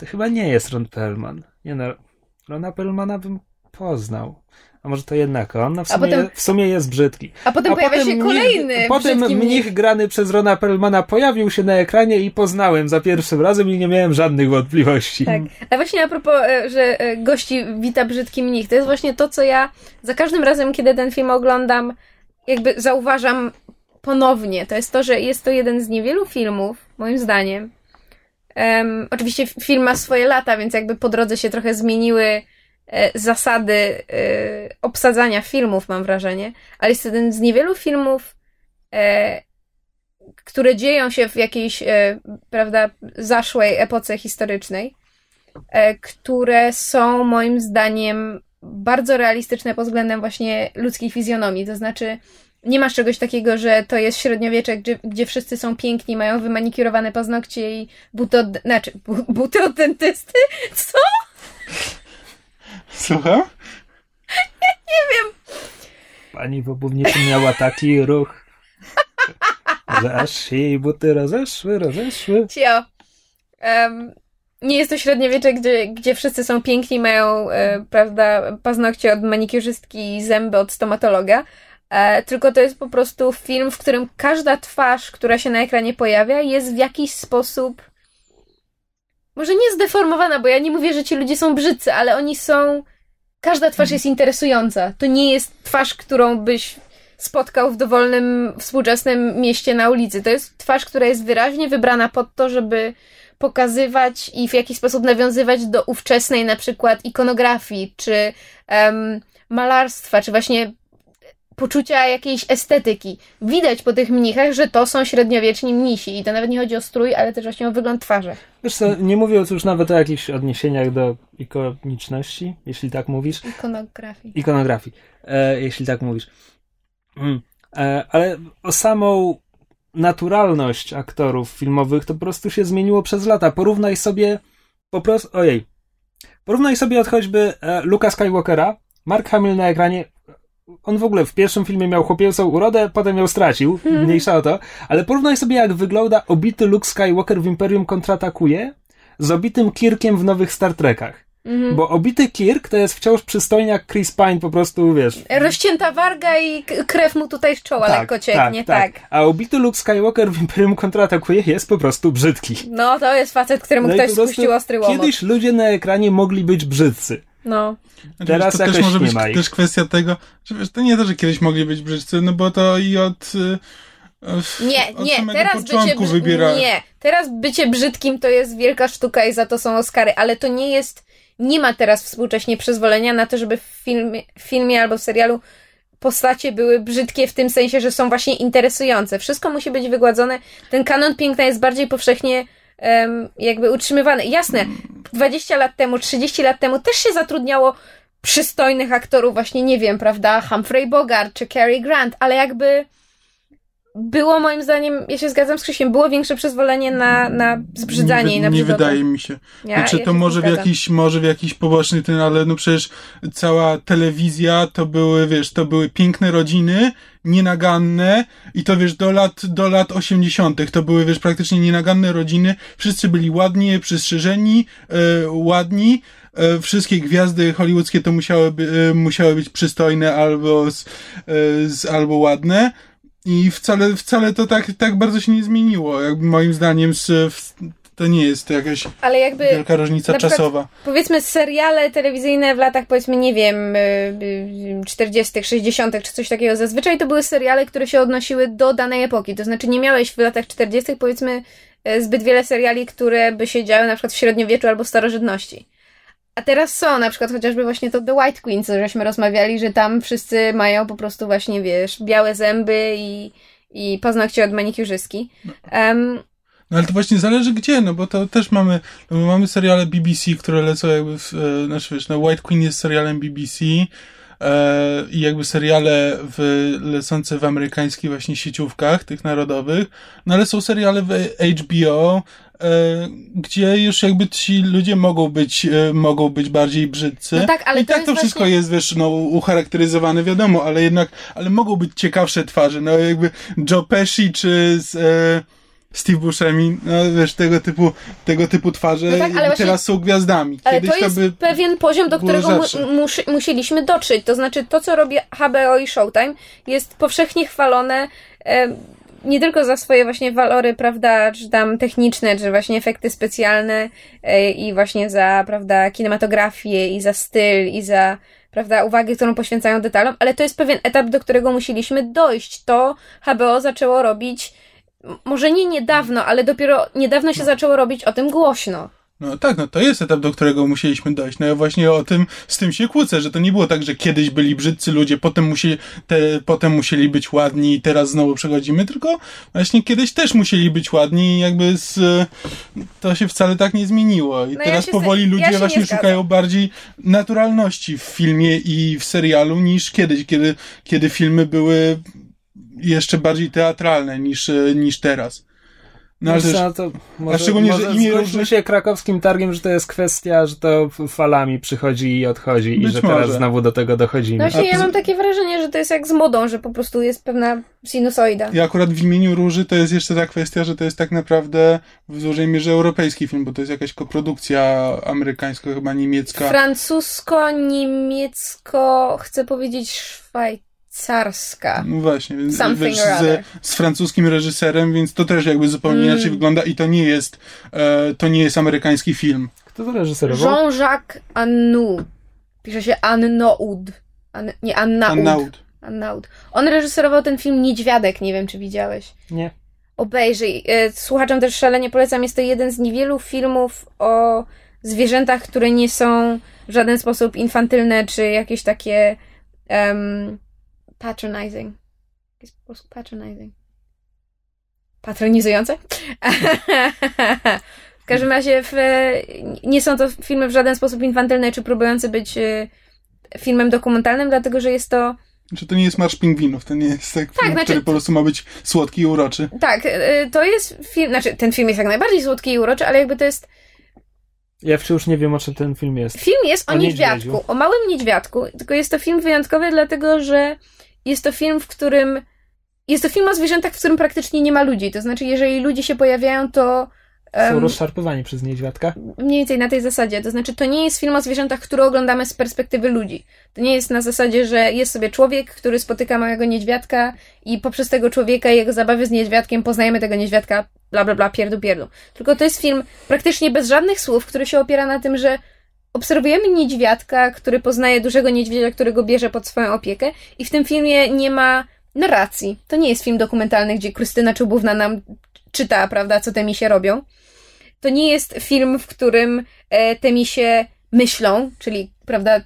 to chyba nie jest Ron Perlman. Nie no, Rona Perlmana bym poznał. A może to jednak on? No w sumie, potem- w sumie jest brzydki. A potem A pojawia się mnich- kolejny Potem brzydki mnich grany przez Rona Perlmana pojawił się na ekranie i poznałem za pierwszym razem i nie miałem żadnych wątpliwości. Tak. A właśnie a propos, e, że e, gości wita brzydki mnich, to jest właśnie to, co ja za każdym razem, kiedy ten film oglądam, jakby zauważam ponownie. To jest to, że jest to jeden z niewielu filmów, moim zdaniem. Em, oczywiście film ma swoje lata, więc jakby po drodze się trochę zmieniły e, zasady e, obsadzania filmów, mam wrażenie. Ale jest jeden z niewielu filmów, e, które dzieją się w jakiejś, e, prawda, zaszłej epoce historycznej, e, które są moim zdaniem bardzo realistyczne pod względem właśnie ludzkiej fizjonomii. To znaczy, nie masz czegoś takiego, że to jest średniowiecze, gdzie, gdzie wszyscy są piękni, mają wymanikurowane paznokcie i buty od, znaczy, bu, buty od dentysty? Co? Słucham? Pani w obuvnicy miała taki ruch, że aż jej buty rozeszły, rozeszły. Cio. Em, nie jest to średniowiecze, gdzie, gdzie wszyscy są piękni, mają, e, prawda, paznokcie od manikiurzystki i zęby od stomatologa. E, tylko to jest po prostu film, w którym każda twarz, która się na ekranie pojawia, jest w jakiś sposób. Może nie zdeformowana, bo ja nie mówię, że ci ludzie są brzydcy, ale oni są. Każda twarz jest interesująca. To nie jest twarz, którą byś spotkał w dowolnym, współczesnym mieście na ulicy. To jest twarz, która jest wyraźnie wybrana pod to, żeby pokazywać i w jakiś sposób nawiązywać do ówczesnej na przykład ikonografii, czy em, malarstwa, czy właśnie poczucia jakiejś estetyki. Widać po tych mnichach, że to są średniowieczni mnisi i to nawet nie chodzi o strój, ale też właśnie o wygląd twarzy. Wiesz co, nie mówiąc już nawet o jakichś odniesieniach do ikoniczności, jeśli tak mówisz, Ikonografii. ikonografii, e, jeśli tak mówisz. Mm. E, ale o samą naturalność aktorów filmowych to po prostu się zmieniło przez lata. Porównaj sobie po prostu, ojej, porównaj sobie od choćby e, Luka Skywalkera, Mark Hamill na ekranie, on w ogóle w pierwszym filmie miał chłopięcą urodę, potem ją stracił, mniejsza o to, ale porównaj sobie jak wygląda obity Luke Skywalker w Imperium kontratakuje z obitym Kirkiem w nowych Star Trekach. Mhm. Bo obity Kirk to jest wciąż przystojniak Chris Pine, po prostu, wiesz... Rozcięta warga i krew mu tutaj z czoła lekko cieknie, tak, A obity Luke Skywalker w Imperium kontratakuje jest po prostu brzydki. No, to jest facet, któremu No ktoś spuścił ostry łomot. Kiedyś ludzie na ekranie mogli być brzydcy. No. Znaczy, Teraz to jakoś też może nie być ma ich. też kwestia tego, że wiesz, to nie to, że kiedyś mogli być brzydcy, no bo to i od y, Nie, nie, teraz bycie, wybiera- nie, teraz bycie brzydkim to jest wielka sztuka i za to są Oscary, ale to nie jest, nie ma teraz współcześnie przyzwolenia na to, żeby w filmie, w filmie albo w serialu postacie były brzydkie w tym sensie, że są właśnie interesujące. Wszystko musi być wygładzone. Ten kanon piękna jest bardziej powszechnie jakby utrzymywany. Jasne, 20 lat temu, 30 lat temu też się zatrudniało przystojnych aktorów, właśnie nie wiem, prawda, Humphrey Bogart czy Cary Grant, ale jakby było moim zdaniem, ja się zgadzam z Krzysiem, było większe przyzwolenie na, na zbrzydzanie nie, i na nie wydaje mi się. Ja, znaczy ja to może w, jakiś, może w jakiś poboczny ten, ale no przecież cała telewizja to były, wiesz, to były piękne rodziny, nienaganne i to wiesz, do lat, do lat 80. to były, wiesz, praktycznie nienaganne rodziny, wszyscy byli ładnie przystrzyżeni, e, ładni, e, wszystkie gwiazdy hollywoodzkie to musiały, by, e, musiały być przystojne albo, z, z, albo ładne. I wcale, wcale to tak, tak bardzo się nie zmieniło. Jakby moim zdaniem z, w, to nie jest jakaś Ale jakby wielka różnica na przykład- czasowa. powiedzmy seriale telewizyjne w latach powiedzmy, nie wiem, y, y, 40., 60. czy coś takiego, zazwyczaj to były seriale, które się odnosiły do danej epoki. To znaczy nie miałeś w latach 40. powiedzmy y, zbyt wiele seriali, które by się działy na przykład w średniowieczu albo starożytności. A teraz są, na przykład chociażby właśnie to The White Queen, co żeśmy rozmawiali, że tam wszyscy mają po prostu właśnie, wiesz, białe zęby i, i paznokcie od manikiurzystki. Em, No ale to właśnie zależy gdzie, no bo to też mamy, no mamy seriale BBC, które lecą jakby w, e, znaczy wiesz, no White Queen jest serialem BBC e, i jakby seriale w, lecące w amerykańskich właśnie sieciówkach, tych narodowych, no ale są seriale w HBO, gdzie już jakby ci ludzie mogą być, e, mogą być bardziej brzydcy. No tak, ale I to tak to wszystko właśnie- jest, wiesz, no ucharakteryzowane, wiadomo, ale jednak, ale mogą być ciekawsze twarze, no jakby Joe Pesci czy z, e, Steve Buscemi, no wiesz, tego typu, tego typu twarze No tak, i właśnie- teraz są gwiazdami. Ale Kiedyś to jest by pewien poziom, do którego mu, musieliśmy dotrzeć. To znaczy, to co robi HBO i Showtime jest powszechnie chwalone e, nie tylko za swoje właśnie walory, prawda, czy tam techniczne, czy właśnie efekty specjalne e, i właśnie za, prawda, kinematografię i za styl i za prawda, uwagę, którą poświęcają detalom, ale to jest pewien etap, do którego musieliśmy dojść. To HBO zaczęło robić może nie niedawno, ale dopiero niedawno się zaczęło robić o tym głośno. No tak, no to jest etap, do którego musieliśmy dojść. No ja właśnie o tym, z tym się kłócę, że to nie było tak, że kiedyś byli brzydcy ludzie, potem musieli, te, potem musieli być ładni i teraz znowu przechodzimy, tylko właśnie kiedyś też musieli być ładni i jakby z, to się wcale tak nie zmieniło. I No ja teraz z- powoli ja ludzie nie właśnie szukają bardziej naturalności w filmie i w serialu niż kiedyś, kiedy, kiedy filmy były jeszcze bardziej teatralne niż, niż teraz. No ale Wiesz też, co, to może, szczególnie, że może imię zgódźmy różnych- się krakowskim targiem, że to jest kwestia, że to falami przychodzi i odchodzi i Być że teraz może. znowu do tego dochodzimy. No właśnie, A ja mam takie wrażenie, że to jest jak z modą, że po prostu jest pewna sinusoida. I akurat w imieniu Róży to jest jeszcze ta kwestia, że to jest tak naprawdę w dużej mierze europejski film, bo to jest jakaś koprodukcja amerykańska, chyba niemiecka. Francusko-niemiecko, chcę powiedzieć szwajcarska. No właśnie, więc Something wiesz, z, z francuskim reżyserem, więc to też jakby zupełnie Mm. inaczej wygląda i to nie jest e, to nie jest amerykański film. Kto to reżyserował? Jean-Jacques Annou. Pisze się Annoud. An, nie, Annaud. Annaud. Annaud. On reżyserował ten film Niedźwiadek, nie wiem czy widziałeś. Nie. Obejrzyj. E, Słuchaczom też szalenie polecam. Jest to jeden z niewielu filmów o zwierzętach, które nie są w żaden sposób infantylne, czy jakieś takie um, patronizing. Jest po polsku patronizing. Patronizujące? w każdym razie w, nie są to filmy w żaden sposób infantylne, czy próbujące być e, filmem dokumentalnym, dlatego że jest to Znaczy to nie jest Marsz Pingwinów, to nie jest tak, film, znaczy- który po prostu ma być słodki i uroczy. Tak, y, to jest film, znaczy ten film jest jak najbardziej słodki i uroczy, ale jakby to jest, Ja wciąż nie wiem, o czym ten film jest. film jest o, O niedźwiadku, niedźwiedziu. o małym niedźwiadku, tylko jest to film wyjątkowy dlatego, że jest to film, w którym, jest to film o zwierzętach, w którym praktycznie nie ma ludzi, to znaczy jeżeli ludzie się pojawiają, to Są em, rozszarpywani przez niedźwiadka. mniej więcej na tej zasadzie. To znaczy, to nie jest film o zwierzętach, który oglądamy z perspektywy ludzi. To nie jest na zasadzie, że jest sobie człowiek, który spotyka małego niedźwiadka i poprzez tego człowieka i jego zabawy z niedźwiadkiem poznajemy tego niedźwiadka, bla bla bla, pierdu pierdu. Tylko to jest film praktycznie bez żadnych słów, który się opiera na tym, że obserwujemy niedźwiadka, który poznaje dużego niedźwiedzia, który go bierze pod swoją opiekę i w tym filmie nie ma narracji. To nie jest film dokumentalny, gdzie Krystyna Czubówna nam czyta, prawda, co te misie robią. To nie jest film, w którym e, te misie myślą, czyli, prawda,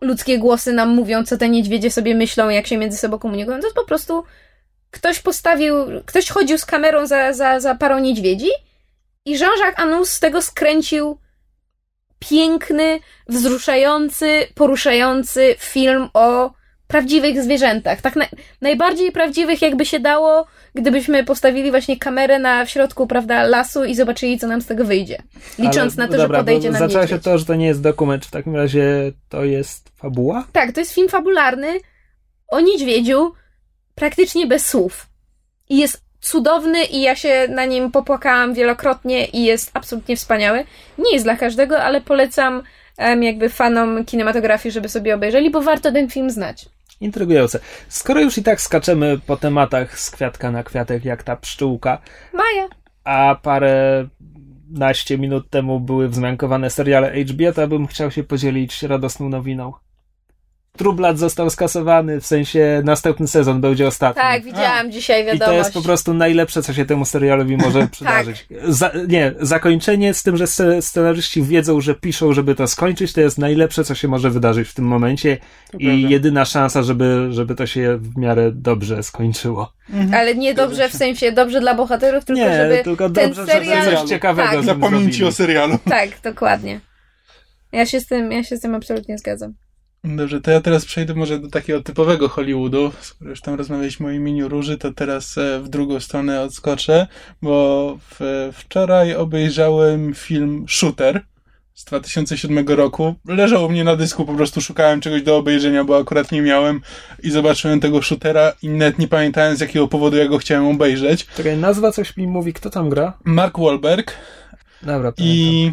ludzkie głosy nam mówią, co te niedźwiedzie sobie myślą, jak się między sobą komunikują. To jest po prostu ktoś postawił, ktoś chodził z kamerą za, za, za parą niedźwiedzi i Jean-Jacques Anus z tego skręcił piękny, wzruszający, poruszający film o prawdziwych zwierzętach. Tak na, najbardziej prawdziwych, jakby się dało, gdybyśmy postawili właśnie kamerę na w środku, prawda, lasu i zobaczyli, co nam z tego wyjdzie. Licząc Ale, na to, dobra, że podejdzie nam Zaczęło się to, że to nie jest dokument, w takim razie to jest fabuła? Tak, to jest film fabularny o niedźwiedziu, praktycznie bez słów. I jest cudowny i ja się na nim popłakałam wielokrotnie i jest absolutnie wspaniały. Nie jest dla każdego, ale polecam jakby fanom kinematografii, żeby sobie obejrzeli, bo warto ten film znać. Intrygujące. Skoro już i tak skaczemy po tematach z kwiatka na kwiatek, jak ta pszczółka, Maja. a parę naście minut temu były wzmiankowane seriale HBO, to ja bym chciał się podzielić radosną nowiną. Trublat został skasowany, w sensie następny sezon będzie ostatni. Tak, widziałam dzisiaj I wiadomość. to jest po prostu najlepsze, co się temu serialowi może przydarzyć. Za, nie, zakończenie z tym, że sce- scenarzyści wiedzą, że piszą, żeby to skończyć, to jest najlepsze, co się może wydarzyć w tym momencie To i prawda. jedyna szansa, żeby, żeby to się w miarę dobrze skończyło. Ale nie dobrze w sensie dobrze dla bohaterów, tylko nie, żeby tylko ten dobrze, serial... żeby coś ciekawego Tak. z Dla nim pamięci zrobili. o serialu. Tak, dokładnie. Ja się z tym, ja się z tym absolutnie zgadzam. Dobrze, to ja teraz przejdę może do takiego typowego Hollywoodu. Skoro już tam rozmawialiśmy o imieniu Róży, to teraz e, w drugą stronę odskoczę, bo w, wczoraj obejrzałem film Shooter z 2007 roku. Leżał u mnie na dysku, po prostu szukałem czegoś do obejrzenia, bo akurat nie miałem i zobaczyłem tego Shootera i net nie pamiętałem z jakiego powodu ja go chciałem obejrzeć. Czekaj, nazwa coś mi mówi, kto tam gra? Mark Wahlberg Dobra, pamiętam. i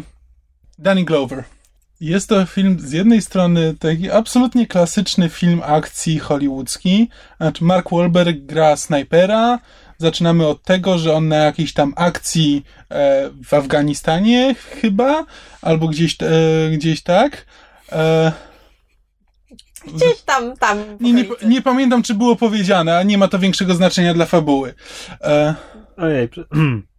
Danny Glover. Jest to film z jednej strony taki absolutnie klasyczny film akcji hollywoodzki. Znaczy Mark Wahlberg gra snajpera. Zaczynamy od tego, że on na jakiejś tam akcji e, w Afganistanie chyba, albo gdzieś, e, gdzieś tak. E, Gdzieś tam, tam. nie, nie, nie pamiętam, czy było powiedziane, a nie ma to większego znaczenia dla fabuły. E, Ojej.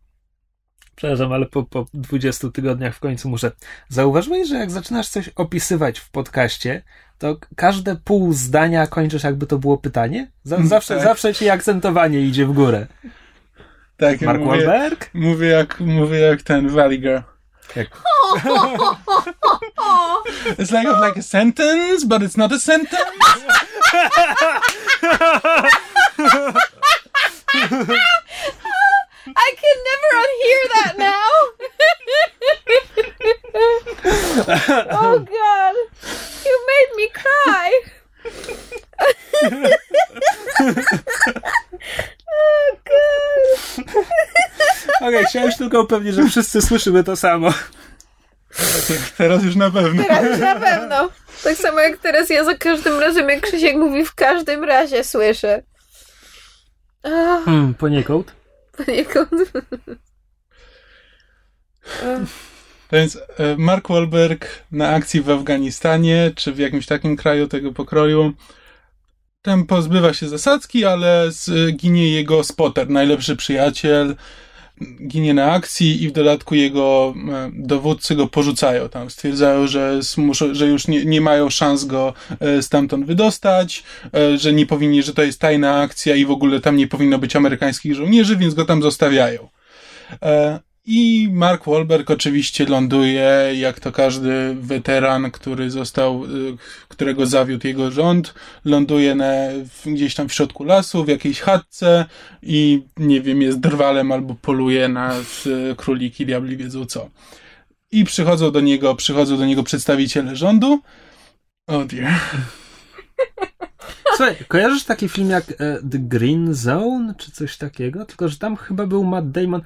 przepraszam, ale po, po 20 tygodniach w końcu muszę. Zauważyłeś, że jak zaczynasz coś opisywać w podcaście, to każde pół zdania kończysz jakby to było pytanie? Z- Mm, zawsze, tak. zawsze ci akcentowanie idzie w górę. tak, Mark mówię, Wahlberg? mówię, jak, mówię jak ten Valley Girl. Jak... It's like like a sentence, but it's not a sentence. Tylko upewnić, że wszyscy słyszymy to samo. Teraz już na pewno. Teraz na pewno. Tak samo jak teraz ja za każdym razem, jak Krzysiek mówi, w każdym razie słyszę. Ah, Hmm, poniekąd. poniekąd. Więc e, Mark Wahlberg na akcji w Afganistanie, czy w jakimś takim kraju tego pokroju, tam pozbywa się zasadzki, ale z, ginie jego spotter, najlepszy przyjaciel, ginie na akcji i w dodatku jego e, dowódcy go porzucają tam. Stwierdzają, że, muszą, że już nie, nie mają szans go e, stamtąd wydostać, e, że nie powinni, że to jest tajna akcja i w ogóle tam nie powinno być amerykańskich żołnierzy, więc go tam zostawiają. I Mark Wahlberg oczywiście ląduje, jak to każdy weteran, który został, y, którego zawiódł jego rząd, ląduje na, gdzieś tam w środku lasu, w jakiejś chatce i nie wiem, jest drwalem albo poluje na króliki, diabli wiedzą co. I przychodzą do niego, przychodzą do niego przedstawiciele rządu. Oh dear. Słuchaj, kojarzysz taki film jak e, The Green Zone, czy coś takiego? Tylko, że tam chyba był Matt Damon,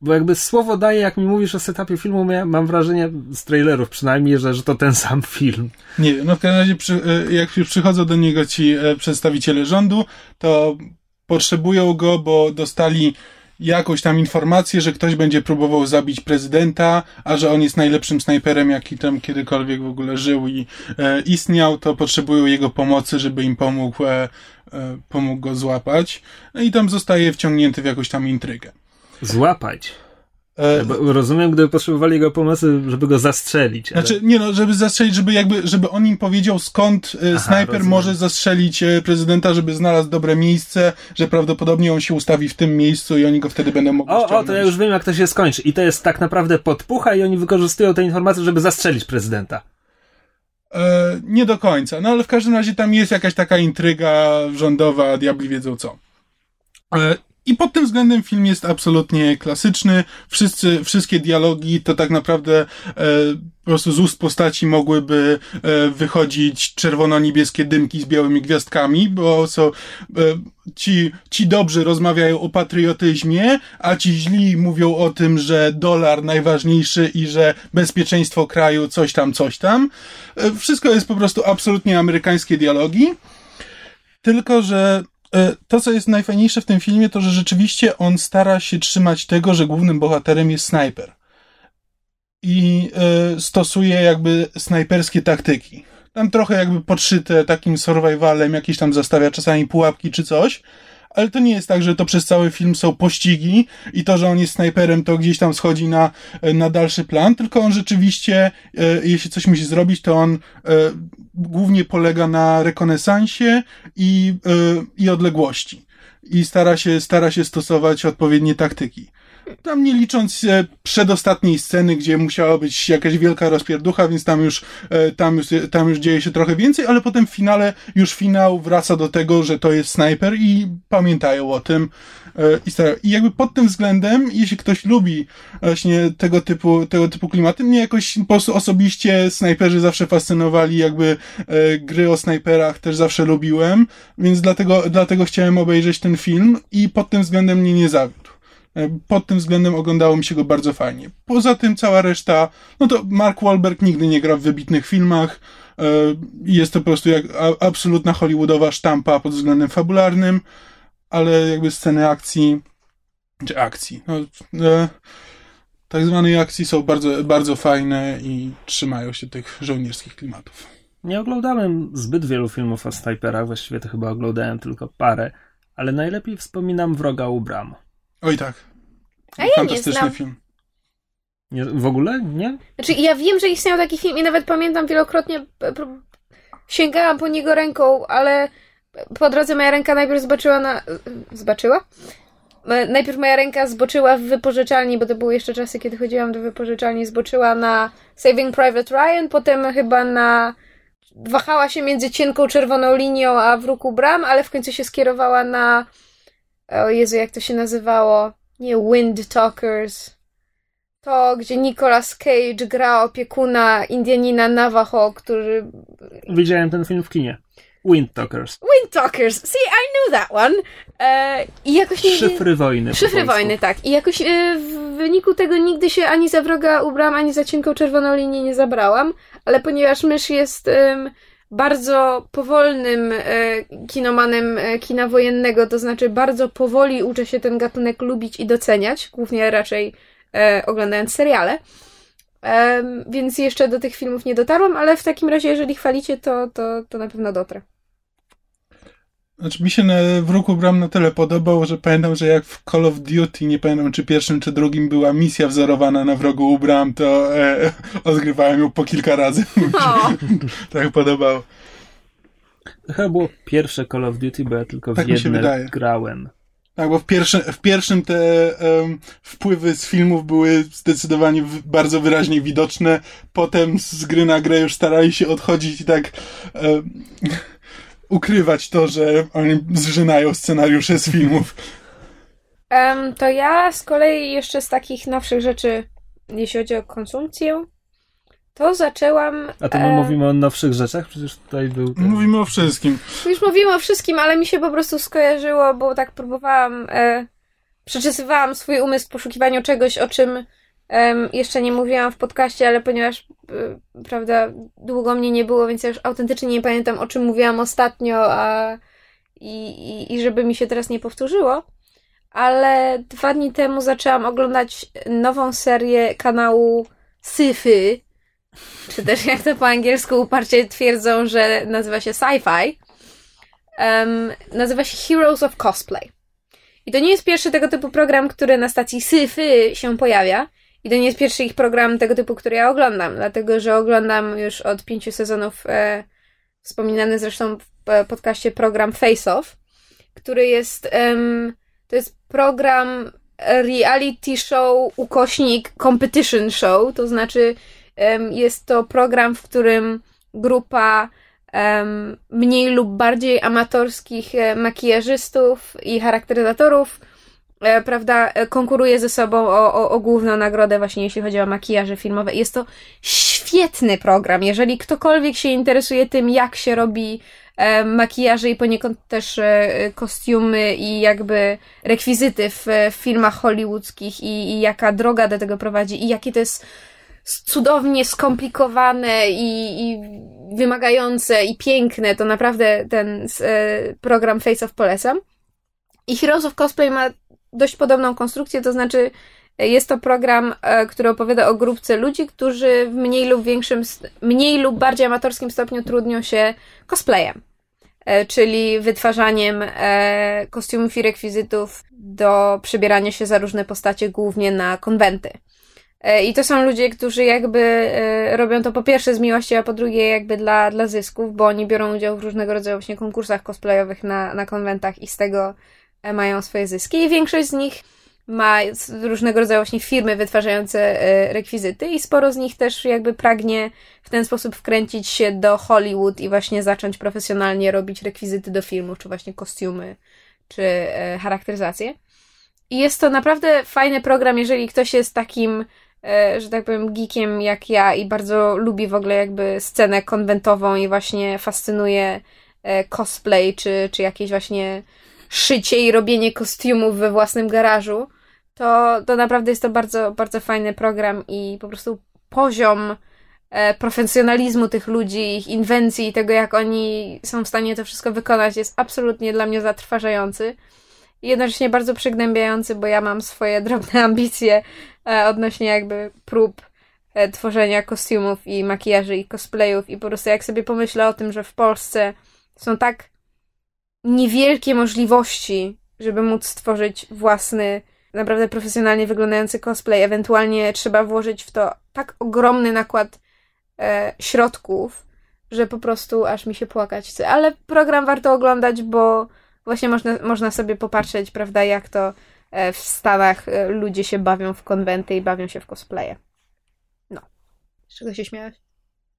bo jakby słowo daje, jak mi mówisz o setupie filmu, ja mam wrażenie, z trailerów przynajmniej, że, że to ten sam film. Nie wiem, no w każdym razie, przy, y, jak już przychodzą do niego ci e, przedstawiciele rządu, to potrzebują go, bo dostali jakąś tam informację, że ktoś będzie próbował zabić prezydenta, a że on jest najlepszym snajperem, jaki tam kiedykolwiek w ogóle żył i e, istniał, to potrzebują jego pomocy, żeby im pomógł, e, e, pomógł go złapać. No i tam zostaje wciągnięty w jakąś tam intrygę. Złapać. E, rozumiem, gdyby potrzebowali jego pomocy, żeby go zastrzelić. Ale... Znaczy, nie no, żeby zastrzelić, żeby jakby, żeby on im powiedział skąd e, Aha, snajper rozumiem. może zastrzelić e, prezydenta, żeby znalazł dobre miejsce, że prawdopodobnie on się ustawi w tym miejscu i oni go wtedy będą mogli O, o, to ściągnąć. ja już wiem, jak to się skończy. I to jest tak naprawdę podpucha i oni wykorzystują te informacje, żeby zastrzelić prezydenta. E, nie do końca, no ale w każdym razie tam jest jakaś taka intryga rządowa, diabli wiedzą co. I pod tym względem film jest absolutnie klasyczny. Wszyscy, wszystkie dialogi to tak naprawdę e, po prostu z ust postaci mogłyby e, wychodzić czerwono-niebieskie dymki z białymi gwiazdkami, bo są e, ci, ci dobrzy rozmawiają o patriotyzmie, a ci źli mówią o tym, że dolar najważniejszy i że bezpieczeństwo kraju coś tam, coś tam. E, Wszystko jest po prostu absolutnie amerykańskie dialogi. Tylko, że to, co jest najfajniejsze w tym filmie, to, że rzeczywiście on stara się trzymać tego, że głównym bohaterem jest snajper. I e, stosuje jakby snajperskie taktyki. Tam trochę jakby podszyte takim survivalem, jakieś tam zastawia czasami pułapki czy coś, ale to nie jest tak, że to przez cały film są pościgi i to, że on jest snajperem, to gdzieś tam schodzi na, na dalszy plan, tylko on rzeczywiście, e, jeśli coś musi zrobić, to on e, głównie polega na rekonesansie i, e, i odległości. I stara się, stara się stosować odpowiednie taktyki. Tam nie licząc e, przedostatniej sceny, gdzie musiała być jakaś wielka rozpierducha, więc tam już, e, tam już, tam już dzieje się trochę więcej, ale potem w finale, już finał wraca do tego, że to jest snajper i pamiętają o tym. e, I, starają. I jakby pod tym względem, jeśli ktoś lubi właśnie tego typu, tego typu klimaty, mnie jakoś po prostu osobiście snajperzy zawsze fascynowali, jakby e, gry o snajperach też zawsze lubiłem, więc dlatego, dlatego chciałem obejrzeć ten film i pod tym względem mnie nie zawiódł. E, Pod tym względem oglądało mi się go bardzo fajnie. Poza tym cała reszta, no to Mark Wahlberg nigdy nie gra w wybitnych filmach. E, Jest to po prostu jak absolutna hollywoodowa sztampa pod względem fabularnym, ale jakby sceny akcji, czy akcji, no, e, tak zwanej akcji są bardzo, bardzo fajne i trzymają się tych żołnierskich klimatów. Nie oglądałem zbyt wielu filmów o snajperach, właściwie to chyba oglądałem tylko parę, ale najlepiej wspominam Wroga u. Oj tak. A ja nie Fantastyczny znam. film. Nie, w ogóle? Nie? Znaczy, ja wiem, że istniał taki film i nawet pamiętam wielokrotnie sięgałam po niego ręką, ale po drodze moja ręka najpierw zboczyła na... Zboczyła? E, Najpierw moja ręka zboczyła w wypożyczalni, bo to były jeszcze czasy, kiedy chodziłam do wypożyczalni, zboczyła na Saving Private Ryan, potem chyba na... Wahała się między cienką czerwoną linią a wróg u bram, ale w końcu się skierowała na... O Jezu, jak to się nazywało? Nie Wind Talkers to, gdzie Nicolas Cage gra opiekuna Indianina Navajo, który... Widziałem ten film w kinie. Wind Talkers. Wind Talkers! See, I knew that one! E, I jakoś nigdy... Szyfry wojny. Szyfry wojny, tak. I jakoś e, w wyniku tego nigdy się ani za wroga ubrałam, ani za cienką czerwoną linię nie zabrałam, ale ponieważ mysz jest em, bardzo powolnym e, kinomanem e, kina wojennego, to znaczy bardzo powoli uczę się ten gatunek lubić i doceniać, głównie raczej e, oglądając seriale. Więc jeszcze do tych filmów nie dotarłam, ale w takim razie, jeżeli chwalicie, to, to, to na pewno dotrę. Znaczy mi się na, w ruchu bram na tyle podobał, że pamiętam, że jak w Call of Duty, nie pamiętam czy pierwszym czy drugim była misja wzorowana na wrogu u bram, to e, odgrywałem ją po kilka razy. Tak podobało. To chyba było pierwsze Call of Duty, bo ja tylko w Tak się jedne wydaje. grałem. Tak, bo w, pierwszy, w pierwszym te em, wpływy z filmów były zdecydowanie w, bardzo wyraźnie widoczne. Potem z gry na grę już starali się odchodzić i tak em, ukrywać to, że oni zżynają scenariusze z filmów. Em, to ja z kolei jeszcze z takich nowszych rzeczy, jeśli chodzi o konsumpcję, to zaczęłam. A to my e, mówimy o nowszych rzeczach? Przecież tutaj był ten... Mówimy o wszystkim. Już mówimy o wszystkim, ale mi się po prostu skojarzyło, bo tak próbowałam. E, przeczesywałam swój umysł w poszukiwaniu czegoś, o czym em, jeszcze nie mówiłam w podcaście, ale ponieważ, e, prawda, długo mnie nie było, więc ja już autentycznie nie pamiętam, o czym mówiłam ostatnio, a i, i, i żeby mi się teraz nie powtórzyło. ale dwa dni temu zaczęłam oglądać nową serię kanału Syfy, czy też jak to po angielsku uparcie twierdzą, że nazywa się sci-fi. Um, nazywa się Heroes of Cosplay. I to nie jest pierwszy tego typu program, który na stacji Syfy się pojawia. I to nie jest pierwszy ich program tego typu, który ja oglądam, dlatego że oglądam już od pięciu sezonów e, wspominany zresztą w e, podcaście program Face Off, który jest um, to jest program reality show ukośnik competition show, to znaczy um, jest to program, w którym grupa um, mniej lub bardziej amatorskich e, makijażystów i charakteryzatorów prawda, e, konkuruje ze sobą o, o, o główną nagrodę właśnie jeśli chodzi o makijaże filmowe. Jest to świetny program. Jeżeli ktokolwiek się interesuje tym, jak się robi e, makijaże i poniekąd też e, kostiumy i jakby rekwizyty w, w filmach hollywoodzkich i, i jaka droga do tego prowadzi i jakie to jest cudownie skomplikowane i, i wymagające i piękne, to naprawdę ten e, program Face of polecam. I Heroes of Cosplay ma dość podobną konstrukcję, to znaczy jest to program, e, który opowiada o grupce ludzi, którzy w mniej lub większym, mniej lub bardziej amatorskim stopniu trudnią się cosplayem. E, czyli wytwarzaniem e, kostiumów i rekwizytów do przebierania się za różne postacie, głównie na konwenty. I to są ludzie, którzy jakby robią to po pierwsze z miłości, a po drugie jakby dla, dla zysków, bo oni biorą udział w różnego rodzaju właśnie konkursach cosplayowych na, na konwentach i z tego mają swoje zyski. I większość z nich ma różnego rodzaju właśnie firmy wytwarzające e, rekwizyty i sporo z nich też jakby pragnie w ten sposób wkręcić się do Hollywood i właśnie zacząć profesjonalnie robić rekwizyty do filmów, czy właśnie kostiumy, czy e, charakteryzację. I jest to naprawdę fajny program, jeżeli ktoś jest takim, e, że tak powiem, geekiem jak ja i bardzo lubi w ogóle jakby scenę konwentową i właśnie fascynuje cosplay, czy, czy jakieś właśnie szycie i robienie kostiumów we własnym garażu, to, to naprawdę jest to bardzo, bardzo fajny program i po prostu poziom e, profesjonalizmu tych ludzi, ich inwencji i tego, jak oni są w stanie to wszystko wykonać, jest absolutnie dla mnie zatrważający. I jednocześnie bardzo przygnębiający, bo ja mam swoje drobne ambicje e, odnośnie jakby prób e, tworzenia kostiumów i makijaży i cosplayów i po prostu jak sobie pomyślę o tym, że w Polsce są tak niewielkie możliwości, żeby móc stworzyć własny naprawdę profesjonalnie wyglądający cosplay. Ewentualnie trzeba włożyć w to tak ogromny nakład e, środków, że po prostu aż mi się płakać chce. Ale program warto oglądać, bo właśnie można, można sobie popatrzeć, prawda, jak to e, w Stanach e, ludzie się bawią w konwenty i bawią się w cosplaye. No. Z czego się śmiałeś?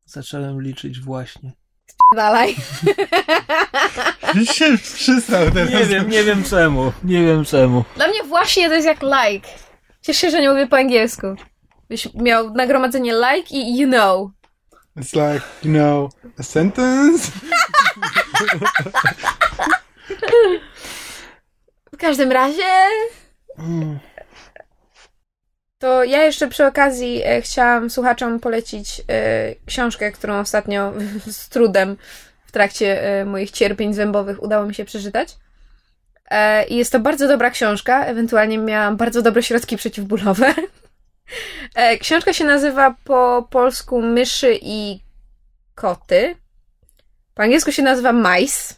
Zacząłem liczyć właśnie. Dalej. się przystał teraz. Nie wiem, nie wiem czemu. Nie wiem czemu. Dla mnie właśnie to jest jak like. Cieszę się, że nie mówię po angielsku. Byś miał nagromadzenie like i you know. It's like, you know, a sentence. W każdym razie... Mm. To ja jeszcze przy okazji e, chciałam słuchaczom polecić e, książkę, którą ostatnio z trudem w trakcie e, moich cierpień zębowych udało mi się przeczytać. I jest to bardzo dobra książka, ewentualnie miałam bardzo dobre środki przeciwbólowe. Książka się nazywa po polsku Myszy i koty. Po angielsku się nazywa Mice.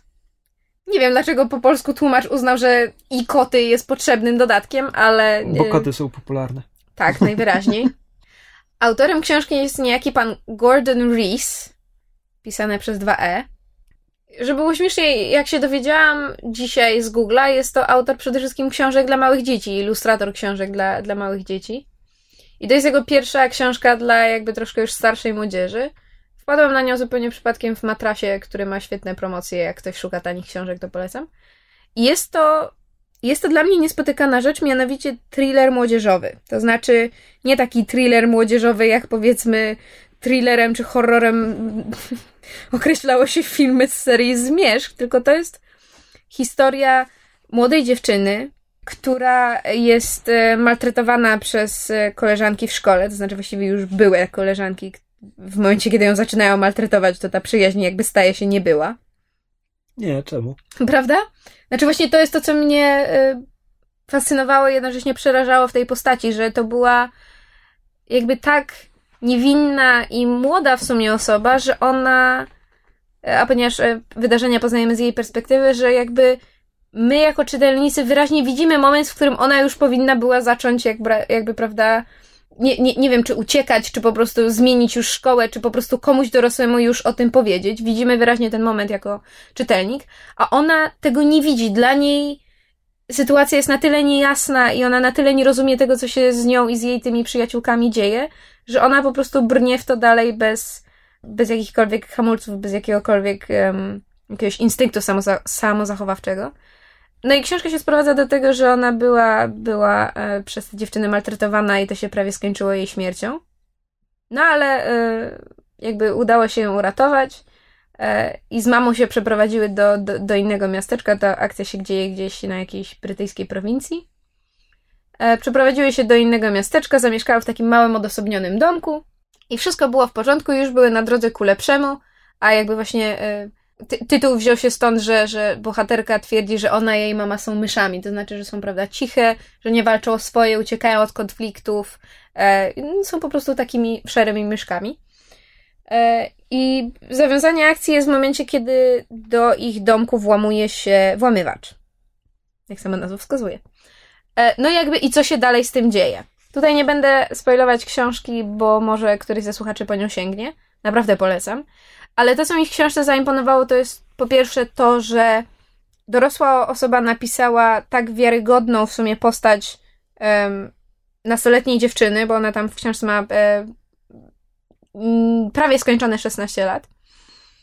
Nie wiem, dlaczego po polsku tłumacz uznał, że i koty jest potrzebnym dodatkiem, ale... Bo koty są popularne. Tak, najwyraźniej. Autorem książki jest niejaki pan Gordon Rees, pisane przez dwa E. Żeby było śmieszniej, jak się dowiedziałam dzisiaj z Google'a, jest to autor przede wszystkim książek dla małych dzieci, ilustrator książek dla, dla małych dzieci. I to jest jego pierwsza książka dla jakby troszkę już starszej młodzieży. Wpadłam na nią zupełnie przypadkiem w matrasie, który ma świetne promocje. Jak ktoś szuka tanich książek, to polecam. I jest to jest to dla mnie niespotykana rzecz, mianowicie thriller młodzieżowy. To znaczy nie taki thriller młodzieżowy, jak powiedzmy thrillerem czy horrorem określało się filmy z serii Zmierzch, tylko to jest historia młodej dziewczyny, która jest e, maltretowana przez e, koleżanki w szkole, to znaczy właściwie już były koleżanki. W momencie, kiedy ją zaczynają maltretować, to ta przyjaźń jakby staje się nie była. Nie, czemu? Prawda? Znaczy właśnie to jest to, co mnie y, fascynowało i jednocześnie przerażało w tej postaci, że to była jakby tak niewinna i młoda w sumie osoba, że ona, a ponieważ e, wydarzenia poznajemy z jej perspektywy, że jakby my jako czytelnicy wyraźnie widzimy moment, w którym ona już powinna była zacząć jakby, jakby prawda, nie, nie, nie wiem, czy uciekać, czy po prostu zmienić już szkołę, czy po prostu komuś dorosłemu już o tym powiedzieć. Widzimy wyraźnie ten moment jako czytelnik, a ona tego nie widzi. Dla niej sytuacja jest na tyle niejasna i ona na tyle nie rozumie tego, co się z nią i z jej tymi przyjaciółkami dzieje, że ona po prostu brnie w to dalej bez, bez jakichkolwiek hamulców, bez jakiegokolwiek um, jakiegoś instynktu samoza samozachowawczego. No i książka się sprowadza do tego, że ona była, była e, przez te dziewczyny maltretowana i to się prawie skończyło jej śmiercią. No ale e, jakby udało się ją uratować e, i z mamą się przeprowadziły do, do, do, innego miasteczka. Ta akcja się dzieje gdzieś na jakiejś brytyjskiej prowincji. Przeprowadziły się do innego miasteczka, zamieszkały w takim małym, odosobnionym domku i wszystko było w porządku, już były na drodze ku lepszemu, a jakby właśnie ty tytuł wziął się stąd, że, że bohaterka twierdzi, że ona i jej mama są myszami, to znaczy, że są, prawda, ciche, że nie walczą o swoje, uciekają od konfliktów, e, są po prostu takimi szarymi myszkami. E, I zawiązanie akcji jest w momencie, kiedy do ich domku włamuje się włamywacz. Jak sama nazwa wskazuje. E, no jakby i co się dalej z tym dzieje. Tutaj nie będę spoilować książki, bo może któryś ze słuchaczy po nią sięgnie. Naprawdę polecam. Ale to, co mi w książce zaimponowało, to jest po pierwsze to, że dorosła osoba napisała tak wiarygodną w sumie postać um, nastoletniej dziewczyny, bo ona tam w książce ma e, prawie skończone 16 lat.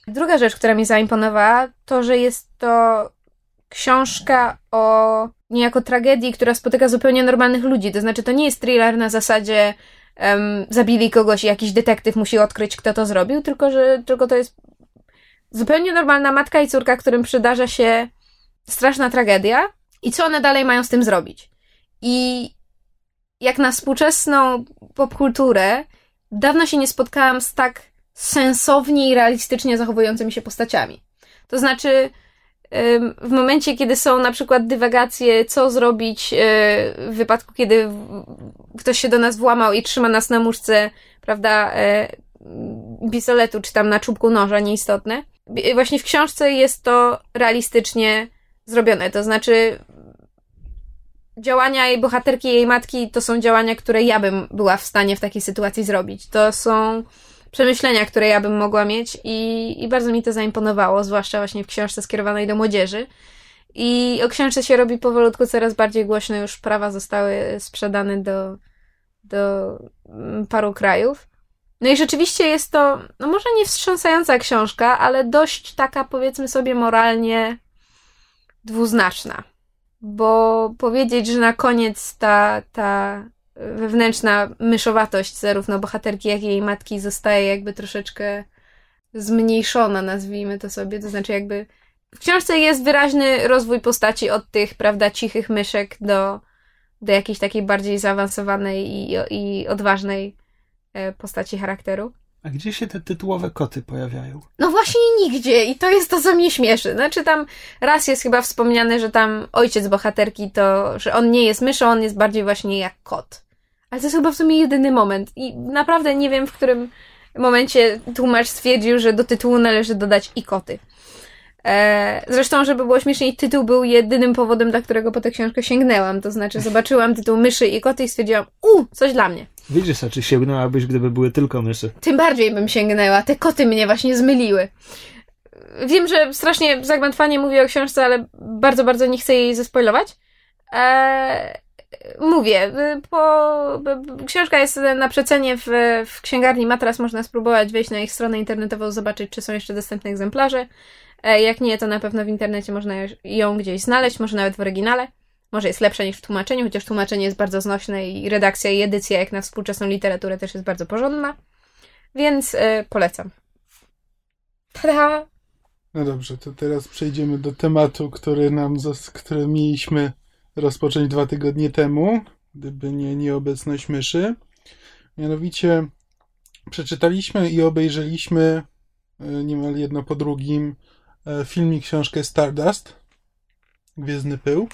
Druga rzecz, która mi zaimponowała, to, że jest to książka o niejako tragedii, która spotyka zupełnie normalnych ludzi. To znaczy, to nie jest thriller na zasadzie um, zabili kogoś i jakiś detektyw musi odkryć, kto to zrobił, tylko że tylko to jest zupełnie normalna matka i córka, którym przydarza się straszna tragedia i co one dalej mają z tym zrobić. I jak na współczesną popkulturę, dawno się nie spotkałam z tak sensownie i realistycznie zachowującymi się postaciami. To znaczy, w momencie, kiedy są na przykład dywagacje, co zrobić e, w wypadku, kiedy ktoś się do nas włamał i trzyma nas na muszce, prawda, e, pistoletu, czy tam na czubku noża, nieistotne. Właśnie w książce jest to realistycznie zrobione, to znaczy działania jej bohaterki jej matki to są działania, które ja bym była w stanie w takiej sytuacji zrobić. To są przemyślenia, które ja bym mogła mieć i, i bardzo mi to zaimponowało, zwłaszcza właśnie w książce skierowanej do młodzieży. I o książce się robi powolutku coraz bardziej głośno, już prawa zostały sprzedane do, do mm, paru krajów. No i rzeczywiście jest to, no może nie wstrząsająca książka, ale dość taka, powiedzmy sobie, moralnie dwuznaczna. Bo powiedzieć, że na koniec ta, ta wewnętrzna myszowatość zarówno bohaterki, jak i jej matki zostaje jakby troszeczkę zmniejszona, nazwijmy to sobie. To znaczy jakby w książce jest wyraźny rozwój postaci od tych, prawda, cichych myszek do, do jakiejś takiej bardziej zaawansowanej i, i odważnej e, postaci charakteru. A gdzie się te tytułowe koty pojawiają? No właśnie nigdzie i to jest to, co mnie śmieszy. Znaczy tam raz jest chyba wspomniane, że tam ojciec bohaterki to, że on nie jest myszą, on jest bardziej właśnie jak kot. Ale to jest chyba w sumie jedyny moment. I naprawdę nie wiem, w którym momencie tłumacz stwierdził, że do tytułu należy dodać i koty. E, zresztą, żeby było śmieszniej, tytuł był jedynym powodem, dla którego po tę książkę sięgnęłam. To znaczy, zobaczyłam tytuł myszy i koty i stwierdziłam, u, coś dla mnie. Widzisz, a czy sięgnęłabyś, gdyby były tylko myszy? Tym bardziej bym sięgnęła. Te koty mnie właśnie zmyliły. Wiem, że strasznie zagmatwanie mówię o książce, ale bardzo, bardzo nie chcę jej zespoilować. Eee, mówię, y, po, książka jest na przecenie w, w księgarni Matras, można spróbować wejść na ich stronę internetową, zobaczyć, czy są jeszcze dostępne egzemplarze. E, jak nie, to na pewno w internecie można ją gdzieś znaleźć, może nawet w oryginale. Może jest lepsza niż w tłumaczeniu, chociaż tłumaczenie jest bardzo znośne i redakcja i edycja, jak na współczesną literaturę, też jest bardzo porządna. Więc e, polecam. Tada! No dobrze, to teraz przejdziemy do tematu, który nam, który mieliśmy rozpocząć dwa tygodnie temu, gdyby nie nieobecność myszy. Mianowicie przeczytaliśmy i obejrzeliśmy e, niemal jedno po drugim e, film i książkę Stardust, Gwiezdny Pył.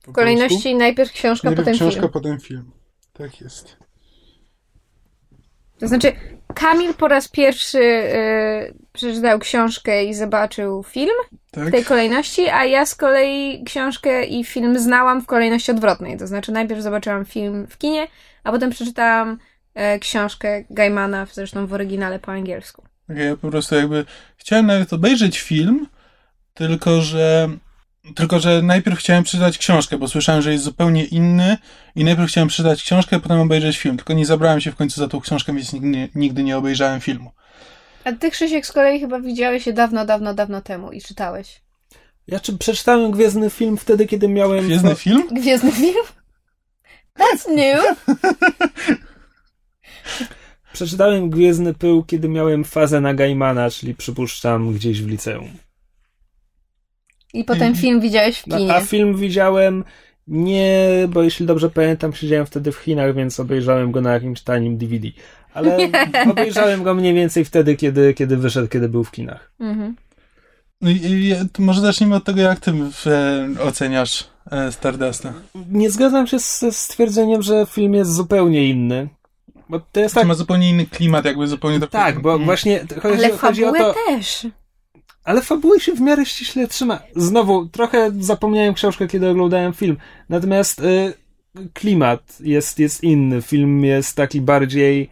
W kolejności najpierw książka, Najpierw potem książka, film. potem film. Tak jest. To znaczy, Kamil po raz pierwszy y, przeczytał książkę i zobaczył film Tak? w tej kolejności, a ja z kolei książkę i film znałam w kolejności odwrotnej. To znaczy, najpierw zobaczyłam film w kinie, a potem przeczytałam e, książkę Gaimana, zresztą w oryginale po angielsku. Tak, Ja po prostu jakby chciałem nawet obejrzeć film, tylko że tylko, że najpierw chciałem przeczytać książkę, bo słyszałem, że jest zupełnie inny i najpierw chciałem przeczytać książkę, a potem obejrzeć film. Tylko nie zabrałem się w końcu za tą książkę, więc nigdy nie, nigdy nie obejrzałem filmu. A ty, Krzysiek, z kolei chyba widziałeś się dawno, dawno, dawno temu i czytałeś. Ja czy przeczytałem Gwiezdny film wtedy, kiedy miałem... Gwiezdny film? Gwiezdny film? That's new! Przeczytałem Gwiezdny Pył, kiedy miałem fazę na Gaimana, czyli przypuszczam gdzieś w liceum. I potem film widziałeś w No, kinie. a film widziałem nie, bo jeśli dobrze pamiętam, siedziałem wtedy w Chinach, więc obejrzałem go na jakimś tanim DVD. Ale obejrzałem go mniej więcej wtedy, kiedy, kiedy wyszedł, kiedy był w kinach. Mhm. No i- i- to może zacznijmy od tego, jak ty e, oceniasz e, Stardusta. Nie zgadzam się ze stwierdzeniem, że film jest zupełnie inny. Bo to jest Tak. Ma zupełnie inny klimat, jakby zupełnie to... Tak, bo Mm. właśnie chodzi, Ale chodzi o to. też. Ale fabuły się w miarę ściśle trzyma. Znowu, trochę zapomniałem książkę, kiedy oglądałem film. Natomiast y, klimat jest, jest inny. Film jest taki bardziej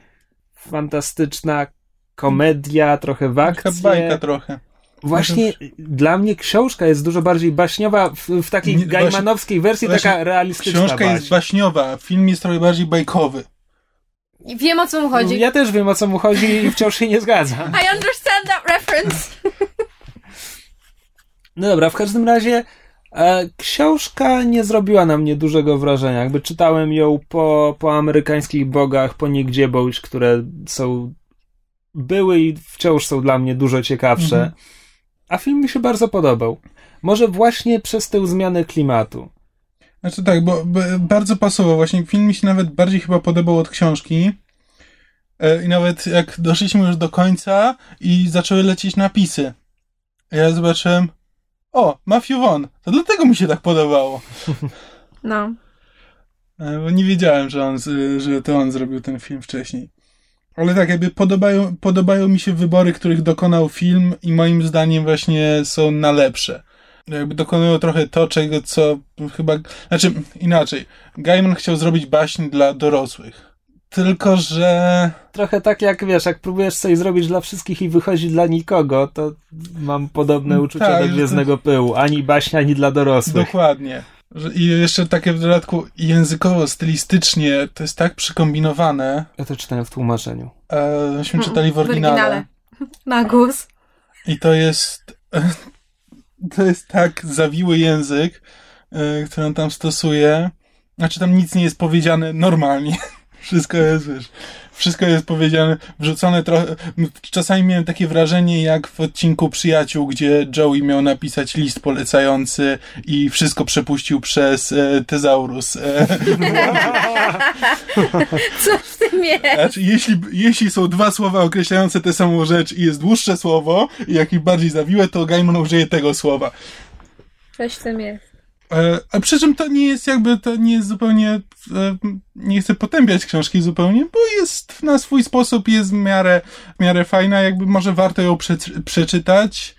fantastyczna komedia, trochę w Taka akcję. bajka trochę. Właśnie dla mnie książka jest dużo bardziej baśniowa w, w takiej Nie, gaimanowskiej wersji, właśnie taka realistyczna Książka jest baśniowa, a film jest trochę bardziej bajkowy. Wiem o co mu chodzi. Ja też wiem o co mu chodzi i wciąż się nie zgadzam. I understand that reference. No dobra, w każdym razie e, książka nie zrobiła na mnie dużego wrażenia. Jakby czytałem ją po, po amerykańskich bogach, po nigdzie boś, które są były i wciąż są dla mnie dużo ciekawsze. Mhm. A film mi się bardzo podobał. Może właśnie przez tę zmianę klimatu. Znaczy tak, bo, bo bardzo pasował. Właśnie film mi się nawet bardziej chyba podobał od książki. E, I nawet jak doszliśmy już do końca i zaczęły lecieć napisy. Ja zobaczyłem, o, Matthew Vaughn. To dlatego mi się tak podobało. No. E, Bo nie wiedziałem, że, on, że to on zrobił ten film wcześniej. Ale tak, jakby podobają, podobają mi się wybory, których dokonał film i moim zdaniem właśnie są na lepsze. Jakby dokonują trochę to, czego co chyba... Znaczy, inaczej. Gaiman chciał zrobić baśń dla dorosłych. Tylko, że... Trochę tak jak wiesz, jak próbujesz coś zrobić dla wszystkich i wychodzi dla nikogo, to mam podobne uczucie Tak, do że to- Gwiezdnego Pyłu. Ani baśnia, ani dla dorosłych. Dokładnie. I jeszcze takie w dodatku językowo, stylistycznie, to jest tak przykombinowane. Ja to czytałem w tłumaczeniu. E, myśmy Mm, czytali w w oryginale. oryginale. Na głos. I to jest. To jest tak zawiły język, e, który on tam stosuje. Znaczy, tam nic nie jest powiedziane normalnie. Wszystko jest, wiesz, wszystko jest powiedziane, wrzucone trochę. Czasami miałem takie wrażenie, jak w odcinku Przyjaciół, gdzie Joey miał napisać list polecający i wszystko przepuścił przez e, tezaurus. E, Co w tym jest? Znaczy, jeśli, jeśli są dwa słowa określające tę samą rzecz i jest dłuższe słowo i jakieś bardziej zawiłe, to Gaiman użyje tego słowa. Coś w tym jest. E, a przy czym to nie jest jakby, to nie jest zupełnie, e, nie chcę potępiać książki zupełnie, bo jest na swój sposób, jest w miarę, w miarę fajna, jakby może warto ją prze, przeczytać,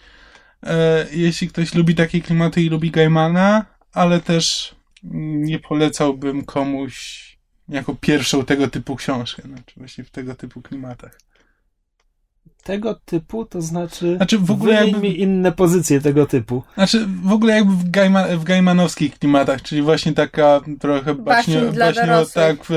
e, jeśli ktoś lubi takie klimaty i lubi Gaimana, ale też nie polecałbym komuś jako pierwszą tego typu książkę, znaczy właśnie w tego typu klimatach. Tego typu, to znaczy. Znaczy w ogóle jakby... mi inne pozycje tego typu. Znaczy, w ogóle jakby w, Gaima, w Gaimanowskich klimatach, czyli właśnie taka trochę Baśń baśnio, dla tak. W,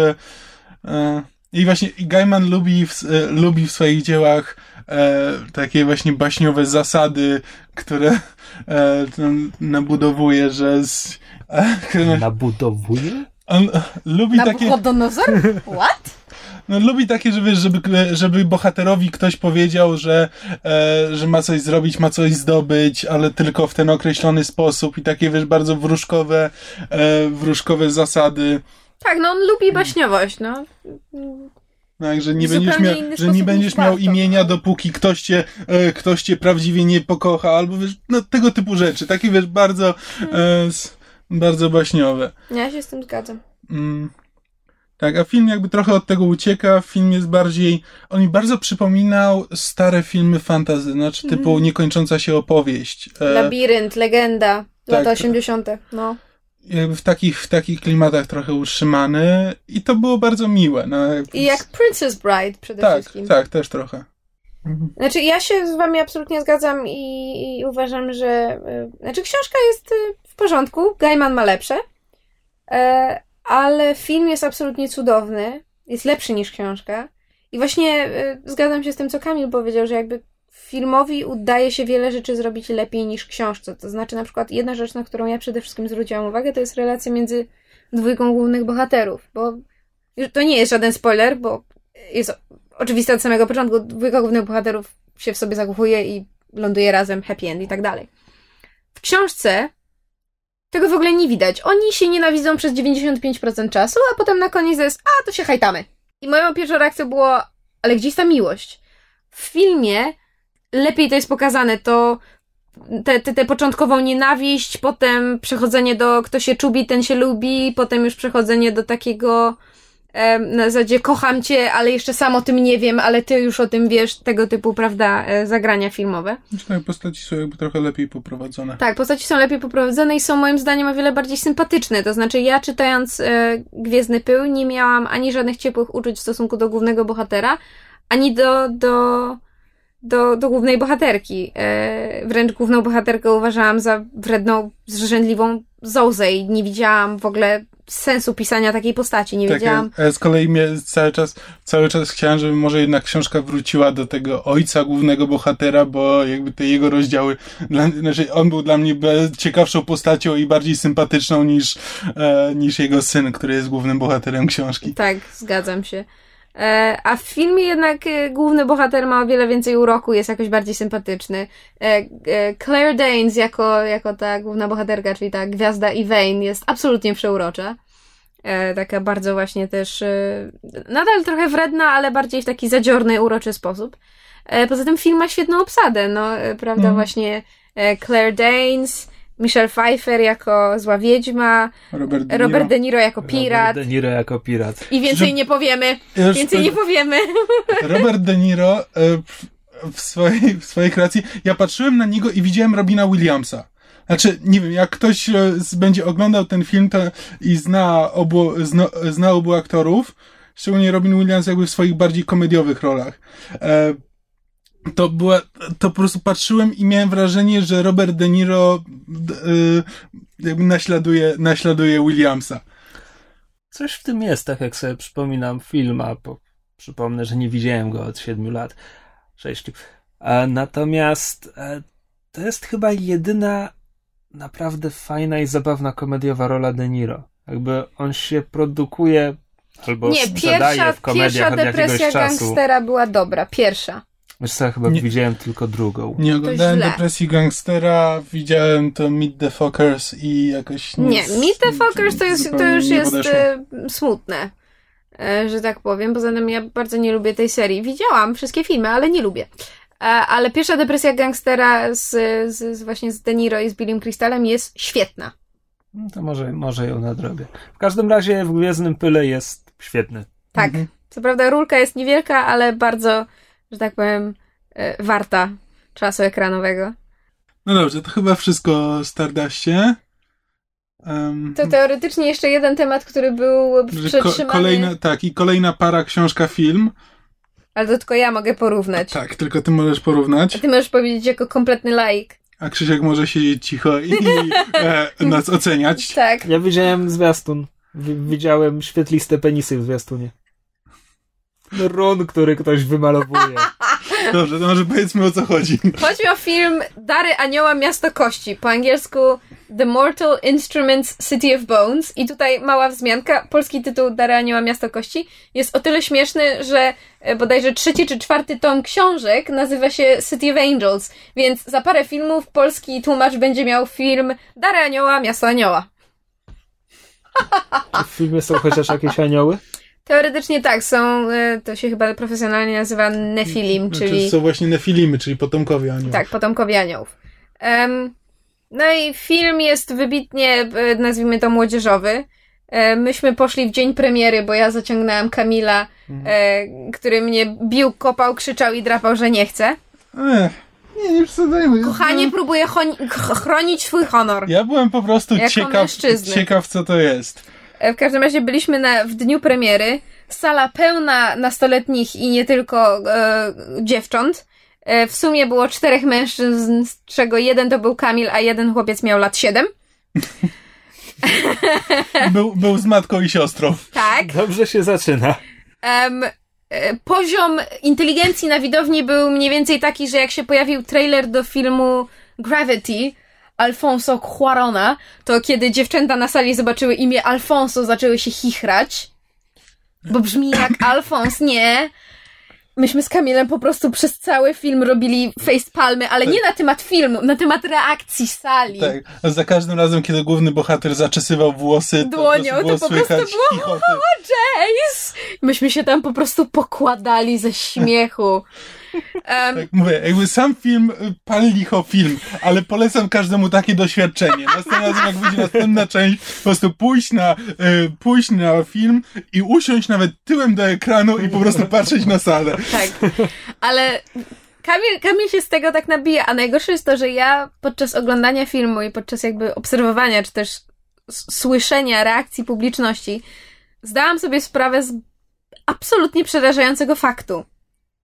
e, I właśnie i Gaiman lubi w, e, lubi w swoich dziełach e, takie właśnie baśniowe zasady, które e, tam nabudowuje, że z, e, Nabudowuje? on lubi takie... Nabuchodonozor? What? No, lubi takie, że wiesz, żeby, żeby bohaterowi ktoś powiedział, że, e, że ma coś zrobić, ma coś zdobyć, ale tylko w ten określony sposób i takie, wiesz, bardzo wróżkowe, e, wróżkowe zasady. Tak, no on lubi baśniowość, no. Tak, że nie będziesz, miał, że nie będziesz miał warto, imienia, dopóki ktoś cię, e, ktoś cię prawdziwie nie pokocha, albo wiesz, no tego typu rzeczy. Takie, wiesz, bardzo, e, s- Bardzo baśniowe. Ja się z tym zgadzam. Mm. Tak, a film jakby trochę od tego ucieka. Film jest bardziej. On mi bardzo przypominał stare filmy fantasy, znaczy typu Mhm. niekończąca się opowieść. E, Labirynt, legenda, lata tak. 80. No. jakby w takich, w takich klimatach trochę utrzymany i to było bardzo miłe. No, I jak Princess Bride przede Tak, wszystkim. tak, też trochę. Znaczy, ja się z wami absolutnie zgadzam i, i uważam, że. y, Znaczy, książka jest y, w porządku, Gaiman ma lepsze, e, ale film jest absolutnie cudowny, jest lepszy niż książka. I właśnie y, zgadzam się z tym, co Kamil powiedział, że jakby filmowi udaje się wiele rzeczy zrobić lepiej niż książce. To znaczy, na przykład, jedna rzecz, na którą ja przede wszystkim zwróciłam uwagę, to jest relacja między dwójką głównych bohaterów, bo to nie jest żaden spoiler, bo jest oczywiste od samego początku, dwójka głównych bohaterów się w sobie zakochuje i ląduje razem, happy end i tak dalej. W książce tego w ogóle nie widać. Oni się nienawidzą przez 95% czasu, a potem na koniec jest, a to się hajtamy. I moją pierwszą reakcją było, ale gdzie jest ta miłość? W filmie lepiej to jest pokazane, to tę te, te początkową nienawiść, potem przechodzenie do kto się czubi, ten się lubi, potem już przechodzenie do takiego na zasadzie kocham cię, ale jeszcze sam o tym nie wiem, ale ty już o tym wiesz, tego typu, prawda, e, zagrania filmowe. Tak, postaci są jakby trochę lepiej poprowadzone. Tak, postaci są lepiej poprowadzone i są moim zdaniem o wiele bardziej sympatyczne. To znaczy, ja czytając e, Gwiezdny Pył nie miałam ani żadnych ciepłych uczuć w stosunku do głównego bohatera, ani do, do, do, do głównej bohaterki. E, wręcz główną bohaterkę uważałam za wredną, zrzędliwą zołzę i nie widziałam w ogóle sensu pisania takiej postaci. Nie Tak, wiedziałam. a ja z kolei mnie cały czas, cały czas chciałem, żeby może jednak książka wróciła do tego ojca głównego bohatera, bo jakby te jego rozdziały, dla, znaczy on był dla mnie ciekawszą postacią i bardziej sympatyczną niż, e, niż jego syn, który jest głównym bohaterem książki. Tak, zgadzam się. E, a w filmie jednak e, główny bohater ma o wiele więcej uroku, jest jakoś bardziej sympatyczny. E, Claire Danes jako, jako ta główna bohaterka, czyli ta gwiazda Yvain jest absolutnie przeurocza. Taka bardzo właśnie też nadal trochę wredna, ale bardziej w taki zadziorny, uroczy sposób. Poza tym film ma świetną obsadę, no prawda, Mhm. właśnie Claire Danes, Michelle Pfeiffer jako zła wiedźma, Robert De Niro. Robert De Niro jako pirat. Robert De Niro jako pirat. I więcej Że- nie powiemy. Ja Więcej nie powiemy. Robert De Niro e, w- swojej, w swojej kreacji, ja patrzyłem na niego i widziałem Robina Williamsa. Znaczy, nie wiem, jak ktoś e, będzie oglądał ten film to, i zna obu, zna, zna obu aktorów, szczególnie Robin Williams jakby w swoich bardziej komediowych rolach, e, to była, to po prostu patrzyłem i miałem wrażenie, że Robert De Niro jakby naśladuje, naśladuje Williamsa. Coś w tym jest, tak jak sobie przypominam film, a po, przypomnę, że nie widziałem go od siedmiu lat, sześciu. E, natomiast e, to jest chyba jedyna naprawdę fajna i zabawna komediowa rola De Niro. Jakby on się produkuje albo Nie, pierwsza, w komediach pierwsza depresja czasu. gangstera była dobra. Pierwsza. Wiesz co, ja chyba Nie. widziałem tylko drugą. Nie oglądałem depresji gangstera, widziałem to Meet the Fockers i jakoś Nie, nic, Meet the Fockers to jest, to już nie jest podeszło. e, smutne, e, że tak powiem. Poza tym ja bardzo nie lubię tej serii. Widziałam wszystkie filmy, ale nie lubię. E, ale pierwsza depresja gangstera z, z, z właśnie z De Niro i z Billym Crystalem jest świetna. No to może, może ją nadrobię. W każdym razie w Gwiezdnym Pyle jest świetny. Tak. Mhm. Co prawda rulka jest niewielka, ale bardzo, że tak powiem, e, warta czasu ekranowego. No dobrze, to chyba wszystko o Stardustie. Um, To teoretycznie jeszcze jeden temat, który był że ko- przetrzymany, kolejna, tak, i kolejna para książka film. ale to tylko ja mogę porównać. Tak, tylko ty możesz A porównać, ty możesz powiedzieć jako kompletny laik. a Krzysiek może siedzieć cicho i e, nas oceniać. Tak. Ja widziałem zwiastun. W- widziałem świetliste penisy w zwiastunie. Run, który ktoś wymalowuje. Dobrze, to może powiedzmy o co chodzi. Chodzi o film Dary Anioła Miasto Kości. Po angielsku The Mortal Instruments City of Bones. I tutaj mała wzmianka. Polski tytuł Dary Anioła Miasto Kości jest o tyle śmieszny, że e, bodajże trzeci czy czwarty tom książek nazywa się City of Angels. Więc za parę filmów polski tłumacz będzie miał film Dary Anioła Miasto Anioła. Czy w filmie są chociaż jakieś anioły? Teoretycznie tak, są, e, to się chyba profesjonalnie nazywa Nephilim, Znaczy, czyli... są właśnie nefilimy, czyli potomkowie aniołów. Tak, potomkowie aniołów. No i film jest wybitnie, e, nazwijmy to młodzieżowy. E, myśmy poszli w dzień premiery, bo ja zaciągnęłam Kamila, e, który mnie bił, kopał, krzyczał i drapał, że nie chce. Ech, nie, nie przesadzajmy. Kochanie choni- ch- chronić swój honor. Ja byłem po prostu ciekaw, mężczyzny. ciekaw, co to jest. W każdym razie byliśmy na, w dniu premiery. Sala pełna nastoletnich i nie tylko e, dziewcząt. E, w sumie było czterech mężczyzn, z czego jeden to był Kamil, a jeden chłopiec miał lat siedem. Był, był z matką i siostrą. Tak. Dobrze się zaczyna. E, poziom inteligencji na widowni był mniej więcej taki, że jak się pojawił trailer do filmu Gravity Alfonso Cuarona, to kiedy dziewczęta na sali zobaczyły imię Alfonso, zaczęły się chichrać, bo brzmi jak Alfons, nie. Myśmy z Kamilem po prostu przez cały film robili facepalmy, ale nie na temat filmu, na temat reakcji sali. Tak, za każdym razem, kiedy główny bohater zaczesywał włosy, to, Dłonią, to, było to po prostu było, chichoty. Jace! Myśmy się tam po prostu pokładali ze śmiechu. Em, Tak, mówię, jakby sam film, y, pal licho film, ale polecam każdemu takie doświadczenie. Następnym razem, jak wyjdzie następna część, po prostu pójść na, y, pójść na film i usiąść nawet tyłem do ekranu i po prostu patrzeć na salę. Tak. Ale Kamil, Kamil się z tego tak nabija, a najgorsze jest to, że ja podczas oglądania filmu i podczas jakby obserwowania, czy też słyszenia reakcji publiczności, zdałam sobie sprawę z absolutnie przerażającego faktu.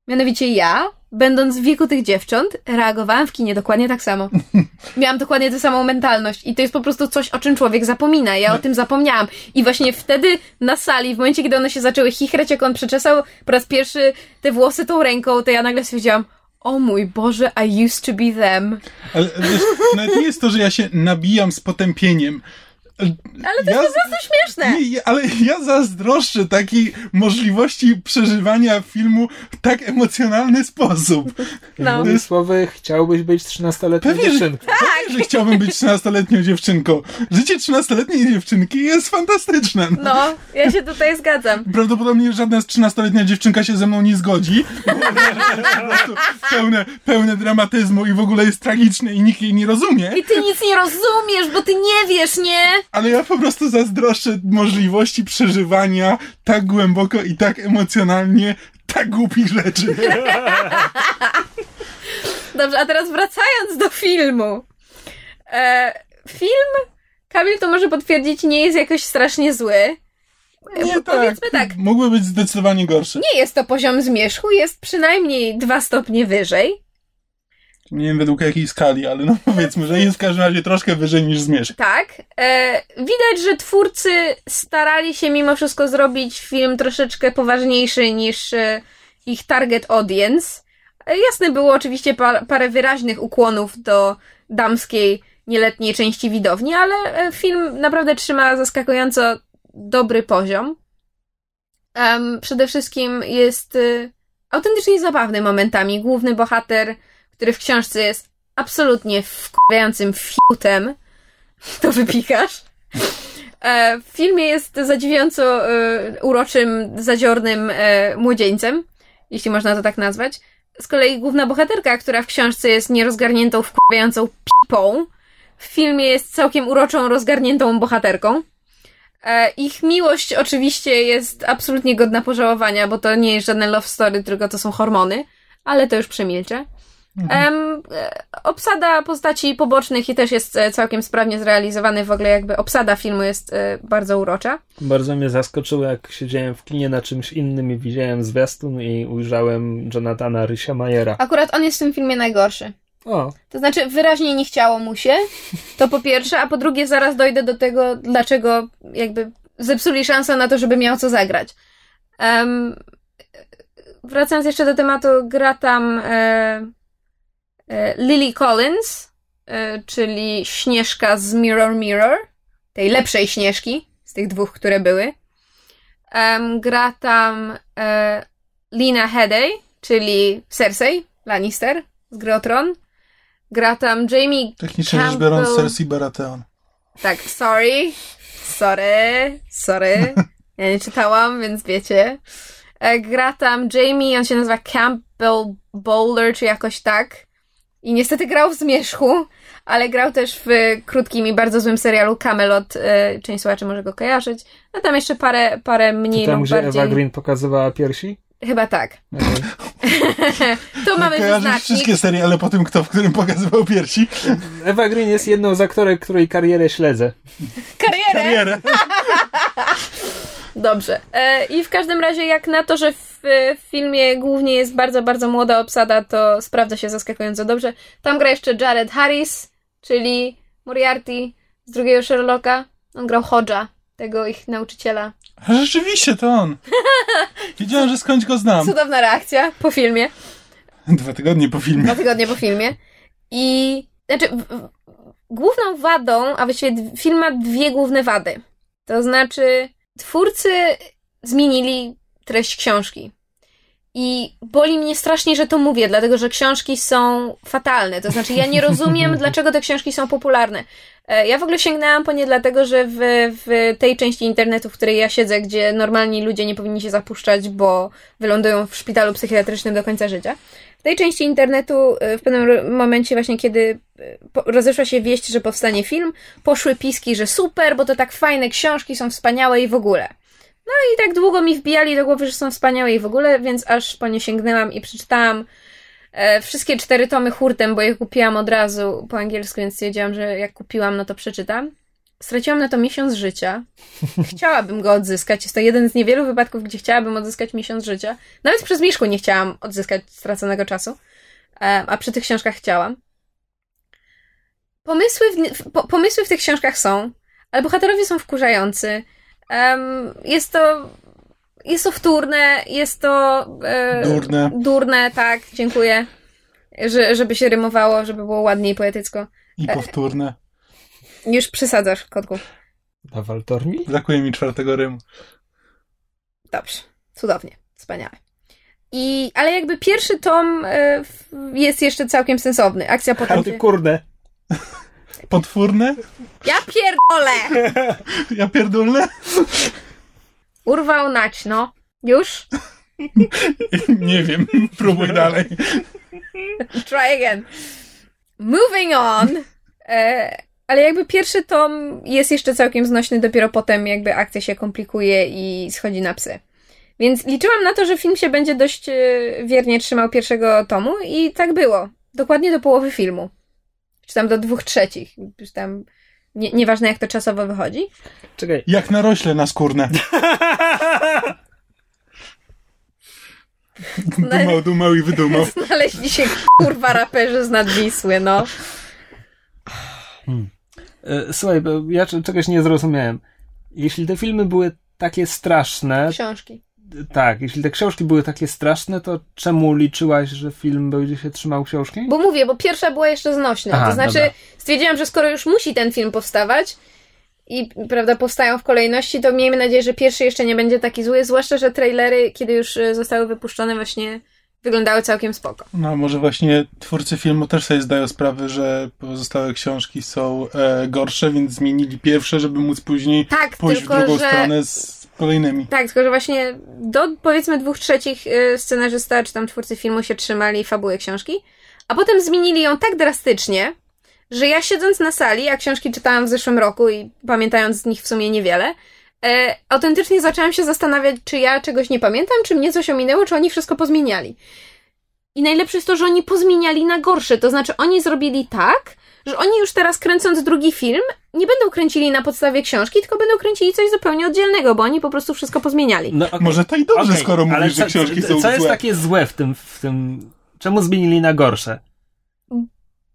Mianowicie ja, będąc w wieku tych dziewcząt, reagowałam w kinie dokładnie tak samo. Miałam dokładnie tę samą mentalność i to jest po prostu coś, o czym człowiek zapomina. Ja o tym zapomniałam. I właśnie wtedy na sali, w momencie, kiedy one się zaczęły chichrać, jak on przeczesał po raz pierwszy te włosy tą ręką, to ja nagle stwierdziłam, o mój Boże, I used to be them. Ale wiesz, nawet nie jest to, że ja się nabijam z potępieniem. Ale to ja, jest po prostu śmieszne. nie, ale ja zazdroszczę takiej możliwości przeżywania filmu w tak emocjonalny sposób. No. Innymi słowy, chciałbyś być 13-letnią Pewnie, że, dziewczynką. pewnie, że chciałbym być 13-letnią dziewczynką. Życie 13-letniej dziewczynki jest fantastyczne. No, ja się tutaj zgadzam. Prawdopodobnie żadna z 13-letnia dziewczynka się ze mną nie zgodzi. Bo po prostu pełne, pełne dramatyzmu i w ogóle jest tragiczne i nikt jej nie rozumie. I ty nic nie rozumiesz, bo ty nie wiesz, nie? Ale ja po prostu zazdroszczę możliwości przeżywania tak głęboko i tak emocjonalnie tak głupich rzeczy. Dobrze, a teraz wracając do filmu. E, film, Kamil to może potwierdzić, nie jest jakoś strasznie zły. Nie Powiedzmy tak. Mógłby być zdecydowanie gorszy. Nie jest to poziom zmierzchu, jest przynajmniej dwa stopnie wyżej. Nie wiem według jakiej skali, ale no powiedzmy, że jest w każdym razie troszkę wyżej niż zmierzch. Tak. E, widać, że twórcy starali się mimo wszystko zrobić film troszeczkę poważniejszy niż e, ich target audience. E, jasne było oczywiście pa, parę wyraźnych ukłonów do damskiej, nieletniej części widowni, ale e, film naprawdę trzyma zaskakująco dobry poziom. Przede wszystkim jest e, autentycznie zabawny momentami. Główny bohater, który w książce jest absolutnie wkurzającym fiutem, to wypikasz. E, w filmie jest zadziwiająco e, uroczym, zadziornym e, młodzieńcem, jeśli można to tak nazwać. Z kolei główna bohaterka, która w książce jest nierozgarniętą, wkurzającą pipą, w filmie jest całkiem uroczą, rozgarniętą bohaterką. Ich miłość oczywiście jest absolutnie godna pożałowania, bo to nie jest żadne love story, tylko to są hormony, ale to już przemilczę. Em, e, obsada postaci pobocznych i też jest e, całkiem sprawnie zrealizowany. W ogóle jakby obsada filmu jest e, bardzo urocza. Bardzo mnie zaskoczyło, jak siedziałem w kinie na czymś innym i widziałem zwiastun i ujrzałem Jonathana Rysia Majera. Akurat on jest w tym filmie najgorszy. O, To znaczy, wyraźnie nie chciało mu się, to po pierwsze, a po drugie, zaraz dojdę do tego, dlaczego jakby zepsuli szansę na to, żeby miał co zagrać. Em, wracając jeszcze do tematu, gra tam e, Lily Collins, e, czyli Śnieżka z Mirror Mirror, tej lepszej Śnieżki, z tych dwóch, które były. Gra tam e, Lina Headey, czyli Cersei Lannister z gry Tron. Gra tam Jamie Technicznie rzecz biorąc, Cersei Baratheon. tak, sorry. Sorry. Sorry. Ja nie czytałam, więc wiecie. E, Gra tam Jamie, on się nazywa Campbell Bowler, czy jakoś tak. I niestety grał w Zmierzchu, ale grał też w krótkim i bardzo złym serialu Camelot. E, część słuchaczy może go kojarzyć. No tam jeszcze parę, parę mniej Czy tam, lub gdzie bardziej... Eva Green pokazywała piersi? Chyba tak. To mamy wyznacznik. wszystkie seriale po tym, kto w którym pokazywał piersi. Ewa Green jest jedną z aktorek, której karierę śledzę. Karierę. Karierę. Dobrze. E, I w każdym razie, jak na to, że w, w filmie głównie jest bardzo, bardzo młoda obsada, to sprawdza się zaskakująco dobrze. Tam gra jeszcze Jared Harris, czyli Moriarty z drugiego Sherlocka. On grał Hodge'a, tego ich nauczyciela. Rzeczywiście, to on. Wiedziałem, że skądś go znam. Cudowna reakcja po filmie. Dwa tygodnie po filmie. Dwa tygodnie po filmie. I znaczy, główną wadą, a właściwie film ma dwie główne wady. To znaczy, twórcy zmienili treść książki. I boli mnie strasznie, że to mówię, dlatego że książki są fatalne. To znaczy, ja nie rozumiem, dlaczego te książki są popularne. E, Ja w ogóle sięgnęłam po nie dlatego, że w, w tej części internetu, w której ja siedzę, gdzie normalni ludzie nie powinni się zapuszczać, bo wylądują w szpitalu psychiatrycznym do końca życia. Tej części internetu, e, w pewnym momencie, właśnie kiedy po- rozeszła się wieść, że powstanie film, poszły piski, że super, bo to tak fajne książki są wspaniałe i w ogóle. No i tak długo mi wbijali do głowy, że są wspaniałe i w ogóle, więc aż po nie sięgnęłam i przeczytałam e, wszystkie cztery tomy hurtem, bo je kupiłam od razu po angielsku, więc stwierdziłam, że jak kupiłam, no to przeczytam. Straciłam na to miesiąc życia. Chciałabym go odzyskać. Jest to jeden z niewielu wypadków, gdzie chciałabym odzyskać miesiąc życia. Nawet przez Miszku nie chciałam odzyskać straconego czasu, e, a przy tych książkach chciałam. Pomysły w, po, pomysły w tych książkach są, ale bohaterowie są wkurzający. Jest to. Jest to wtórne, jest to. E, Durne. Durne, tak, dziękuję. Że, żeby się rymowało, żeby było ładniej poetycko. I powtórne. Już przesadzasz, kotku. Nawaltorni? Brakuje mi czwartego rymu. Dobrze, cudownie, wspaniale. I, ale jakby pierwszy tom e, jest jeszcze całkiem sensowny. Akcja A potem ty kurde. Potwórne? Ja pierdolę! Ja pierdolę? Urwał nać, no. Już? Nie wiem. Próbuj dalej. Try again. Moving on. E, ale jakby pierwszy tom jest jeszcze całkiem znośny, dopiero potem jakby akcja się komplikuje i schodzi na psy. Więc liczyłam na to, że film się będzie dość e, wiernie trzymał pierwszego tomu i tak było. Dokładnie do połowy filmu. Czy tam do dwóch trzecich. Czy tam nie, nieważne jak to czasowo wychodzi. Czekaj. Jak narośle na skórne. Dumał, dumał i wydumał. Znaleźli się kurwa raperzy z nadwisły, no. E, Słuchaj, bo ja czegoś nie zrozumiałem. Jeśli te filmy były takie straszne, Książki. tak, jeśli te książki były takie straszne, to czemu liczyłaś, że film będzie się trzymał książki? Bo mówię, bo pierwsza była jeszcze znośna. Aha, to znaczy, dobra. stwierdziłam, że skoro już musi ten film powstawać i prawda, powstają w kolejności, to miejmy nadzieję, że pierwszy jeszcze nie będzie taki zły, zwłaszcza, że trailery, kiedy już e, zostały wypuszczone, właśnie wyglądały całkiem spoko. No, może właśnie twórcy filmu też sobie zdają sprawę, że pozostałe książki są e, gorsze, więc zmienili pierwsze, żeby móc później Tak, pójść tylko w drugą że... stronę z kolejnymi. Tak, tylko że właśnie do powiedzmy dwóch trzecich y, scenarzysta czy tam twórcy filmu się trzymali fabuły książki, a potem zmienili ją tak drastycznie, że ja siedząc na sali, a książki czytałam w zeszłym roku i pamiętając z nich w sumie niewiele, e, autentycznie zaczęłam się zastanawiać, czy ja czegoś nie pamiętam, czy mnie coś ominęło, czy oni wszystko pozmieniali. I najlepsze jest to, że oni pozmieniali na gorsze, to znaczy oni zrobili tak, że oni już teraz kręcąc drugi film, nie będą kręcili na podstawie książki, tylko będą kręcili coś zupełnie oddzielnego, bo oni po prostu wszystko pozmieniali. No, okej. Może to i dobrze, Okej, skoro ale mówisz, że co- książki co, są Co jest złe. takie złe w tym, w tym... Czemu zmienili na gorsze?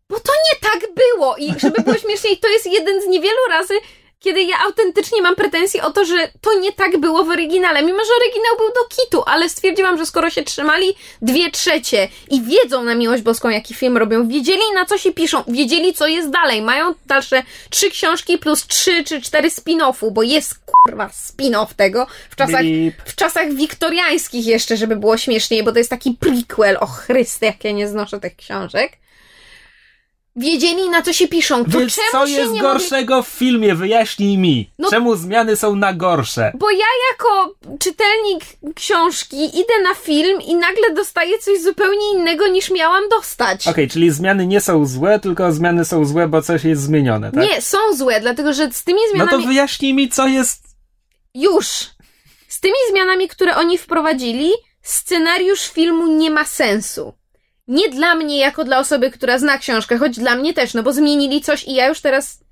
Bo to nie tak było! I żeby było śmieszniej, to jest jeden z niewielu razy, kiedy ja autentycznie mam pretensje o to, że to nie tak było w oryginale, mimo że oryginał był do kitu, ale stwierdziłam, że skoro się trzymali dwie trzecie i wiedzą na miłość boską, jaki film robią, wiedzieli na co się piszą, wiedzieli co jest dalej, mają dalsze trzy książki plus trzy czy cztery spin-offu, bo jest kurwa spin-off tego w czasach, w czasach wiktoriańskich jeszcze, żeby było śmieszniej, bo to jest taki prequel, o Chryste, jak ja nie znoszę tych książek. Wiedzieli na co się piszą. To Więc czemu co się jest nie gorszego w filmie? Wyjaśnij mi. No- Czemu zmiany są na gorsze? Bo ja jako czytelnik książki idę na film i nagle dostaję coś zupełnie innego niż miałam dostać. Okej, czyli zmiany nie są złe, tylko zmiany są złe, bo coś jest zmienione, tak? Nie, są złe, dlatego że z tymi No zmianami... to wyjaśnij mi, co jest... Już! Z tymi zmianami, które oni wprowadzili, scenariusz filmu nie ma sensu. Nie dla mnie, jako dla osoby, która zna książkę, choć dla mnie też, no bo zmienili coś i ja już teraz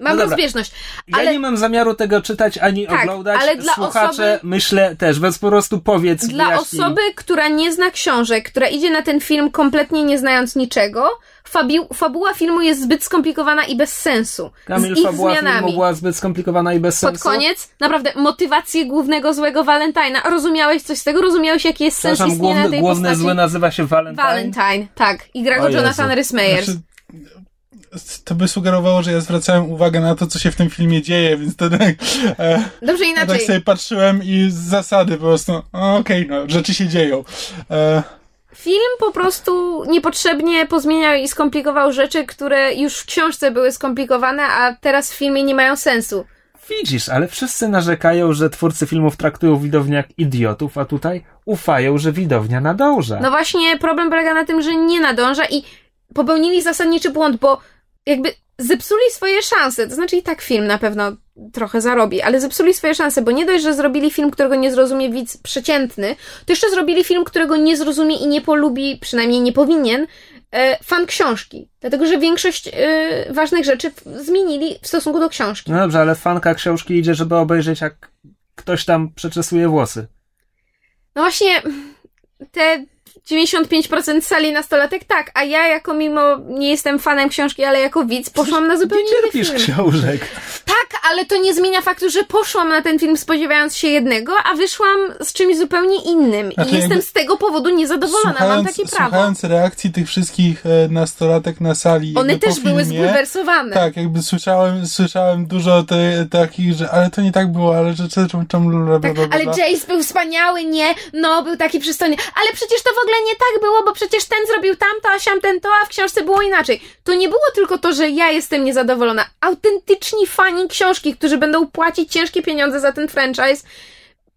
mam No rozbieżność. Ja Ale- nie mam zamiaru tego czytać ani Tak, oglądać. ale dla Słuchacze osoby- myślę też, więc po prostu powiedz, Dla wyjaśnij. osoby, która nie zna książek, która idzie na ten film kompletnie nie znając niczego, fabi- fabuła filmu jest zbyt skomplikowana i bez sensu. Kamil, z ich fabuła zmianami. filmu była zbyt skomplikowana i bez Pod sensu. koniec, naprawdę, motywację głównego złego Valentina. Rozumiałeś coś z tego? Rozumiałeś, jaki jest sens istnienia główny, tej główny postaci? zły nazywa się Valentine. Valentine, tak. I gra go. Jonathan Rhys-Meyers. Znaczy, to by sugerowało, że ja zwracałem uwagę na to, co się w tym filmie dzieje, więc to tak, e, Dobrze ja tak inaczej. sobie patrzyłem i z zasady po prostu, o, okej, no, rzeczy się dzieją. E, Film po prostu niepotrzebnie pozmieniał i skomplikował rzeczy, które już w książce były skomplikowane, a teraz w filmie nie mają sensu. Widzisz, ale wszyscy narzekają, że twórcy filmów traktują widownię jak idiotów, a tutaj ufają, że widownia nadąża. No właśnie, problem polega na tym, że nie nadąża i popełnili zasadniczy błąd, bo jakby zepsuli swoje szanse. To znaczy i tak film na pewno trochę zarobi, ale zepsuli swoje szanse, bo nie dość, że zrobili film, którego nie zrozumie widz przeciętny, to jeszcze zrobili film, którego nie zrozumie i nie polubi, przynajmniej nie powinien, e, fan książki. Dlatego, że większość e, ważnych rzeczy zmienili w stosunku do książki. No dobrze, ale fanka książki idzie, żeby obejrzeć, jak ktoś tam przeczesuje włosy. No właśnie, te 95% sali nastolatek tak, a ja jako mimo nie jestem fanem książki, ale jako widz poszłam na zupełnie Nie inny cierpisz film. książek. Tak, ale to nie zmienia faktu, że poszłam na ten film spodziewając się jednego, a wyszłam z czymś zupełnie innym. Znaczy I jestem z tego powodu niezadowolona. Mam takie prawo. słuchając reakcji tych wszystkich e, nastolatek na sali One też były filmie, zbulwersowane. Tak, jakby słyszałem, słyszałem dużo te, takich, że ale to nie tak było, ale że czemu, czemu bla, Tak, ale Jace był wspaniały, nie, no, był taki przystojny, ale przecież to w ogóle nie tak było, bo przecież ten zrobił tamto, a siam ten to, a w książce było inaczej. To nie było tylko to, że ja jestem niezadowolona. Autentyczni fani książki, którzy będą płacić ciężkie pieniądze za ten franchise,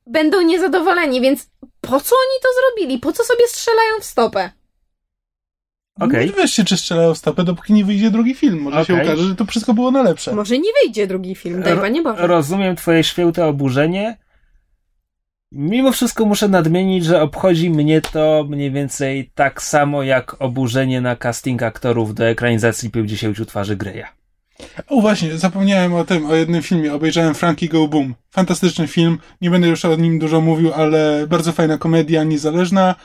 będą niezadowoleni, więc po co oni to zrobili? Po co sobie strzelają w stopę? Okej. Nie wiesz się, czy strzelają w stopę, dopóki nie wyjdzie drugi film. Może się Okej. okaże, że to wszystko było na lepsze. Może nie wyjdzie drugi film, daj Panie Boże. Rozumiem twoje święte oburzenie. Mimo wszystko muszę nadmienić, że obchodzi mnie to mniej więcej tak samo jak oburzenie na casting aktorów do ekranizacji 50 twarzy Greya. O właśnie, zapomniałem o tym, o jednym filmie. Obejrzałem Frankie Go Boom. Fantastyczny film. Nie będę już o nim dużo mówił, ale bardzo fajna komedia, niezależna.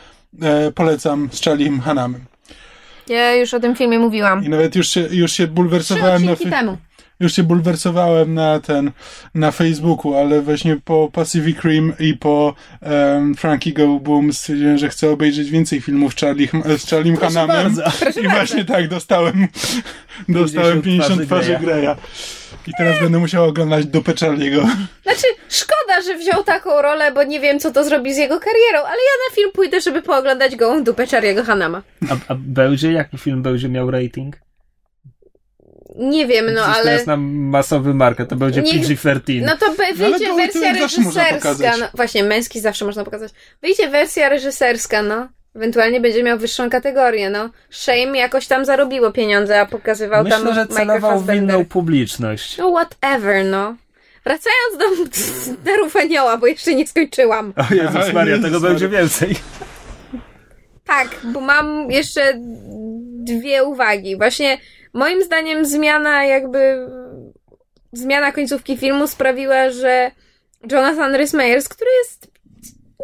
E, polecam z Charliem Hanamem. Ja już o tym filmie mówiłam. I nawet już się, już się Trzy bulwersowałem na, odcinki fe- temu. Już się bulwersowałem na ten, na Facebooku, ale właśnie po Pacific Rim i po um, Frankie Go Boom stwierdziłem, że chcę obejrzeć więcej filmów Charlie, z Charliem Hanamem. I właśnie tak, dostałem, dostałem 50 twarzy Greya. I teraz będę musiał oglądać dupę Charliego. Znaczy, szkoda, że wziął taką rolę, bo nie wiem, co to zrobi z jego karierą, ale ja na film pójdę, żeby pooglądać gołą dupę Chariego Hanama. A, a będzie? Jaki film będzie miał rating? Nie wiem, no Przecież to ale... jest na masowy market, to będzie Nie- PG-13. No to be- No wyjdzie goły wersja reżyserska. No, właśnie, męski zawsze można pokazać. Wyjdzie wersja reżyserska, no. Ewentualnie będzie miał wyższą kategorię, no. Shame jakoś tam zarobiło pieniądze, a pokazywał tam Myślę, że celował w inną publiczność. No whatever, no. Wracając do Darów Anioła, bo jeszcze nie skończyłam. O Jezus Maria, Jezus tego Maria. będzie więcej. Tak, bo mam jeszcze dwie uwagi. Właśnie moim zdaniem zmiana jakby zmiana końcówki filmu sprawiła, że Jonathan Rhys-Meyers, który jest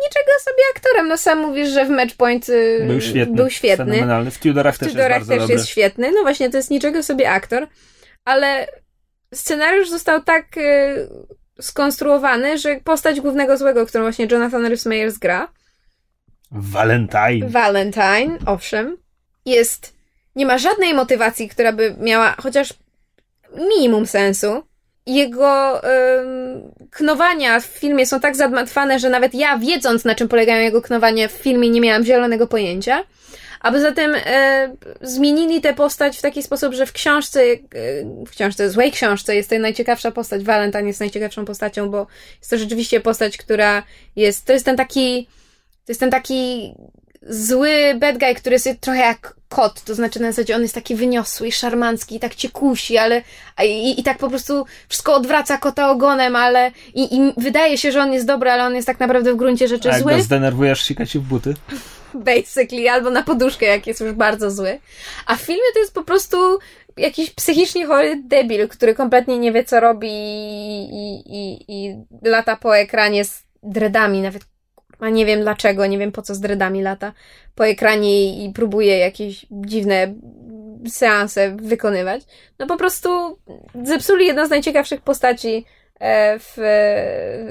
niczego sobie aktorem, no sam mówisz, że w Matchpoint y, Był świetny. był świetny. Fenomenalny. W Tudorach W też Tudorach jest też dobry. jest świetny. No właśnie, to jest niczego sobie aktor, ale scenariusz został tak y, skonstruowany, że postać głównego złego, którą właśnie Jonathan Rhys-Meyers gra, Valentine. Valentine, owszem, jest. Nie ma żadnej motywacji, która by miała chociaż minimum sensu. Jego ym, knowania w filmie są tak zadmatwane, że nawet ja, wiedząc na czym polegają jego knowania w filmie, nie miałam zielonego pojęcia. a poza tym e, zmienili tę postać w taki sposób, że w książce, e, w książce, złej książce jest to najciekawsza postać, Valentine jest najciekawszą postacią, bo jest to rzeczywiście postać, która jest, to jest ten taki, to jest ten taki zły bad guy, który jest trochę jak kot, to znaczy na zasadzie on jest taki wyniosły i szarmancki i tak cię kusi, ale i, i tak po prostu wszystko odwraca kota ogonem, ale i, i wydaje się, że on jest dobry, ale on jest tak naprawdę w gruncie rzeczy A jak zły. go zdenerwujesz, sika ci w buty. Basically, albo na poduszkę, jak jest już bardzo zły. A w filmie to jest po prostu jakiś psychicznie chory debil, który kompletnie nie wie, co robi i, i, i lata po ekranie z dreadami, nawet a nie wiem dlaczego, nie wiem po co z dreadami lata po ekranie i próbuje jakieś dziwne seanse wykonywać. No po prostu zepsuli jedną z najciekawszych postaci e, w,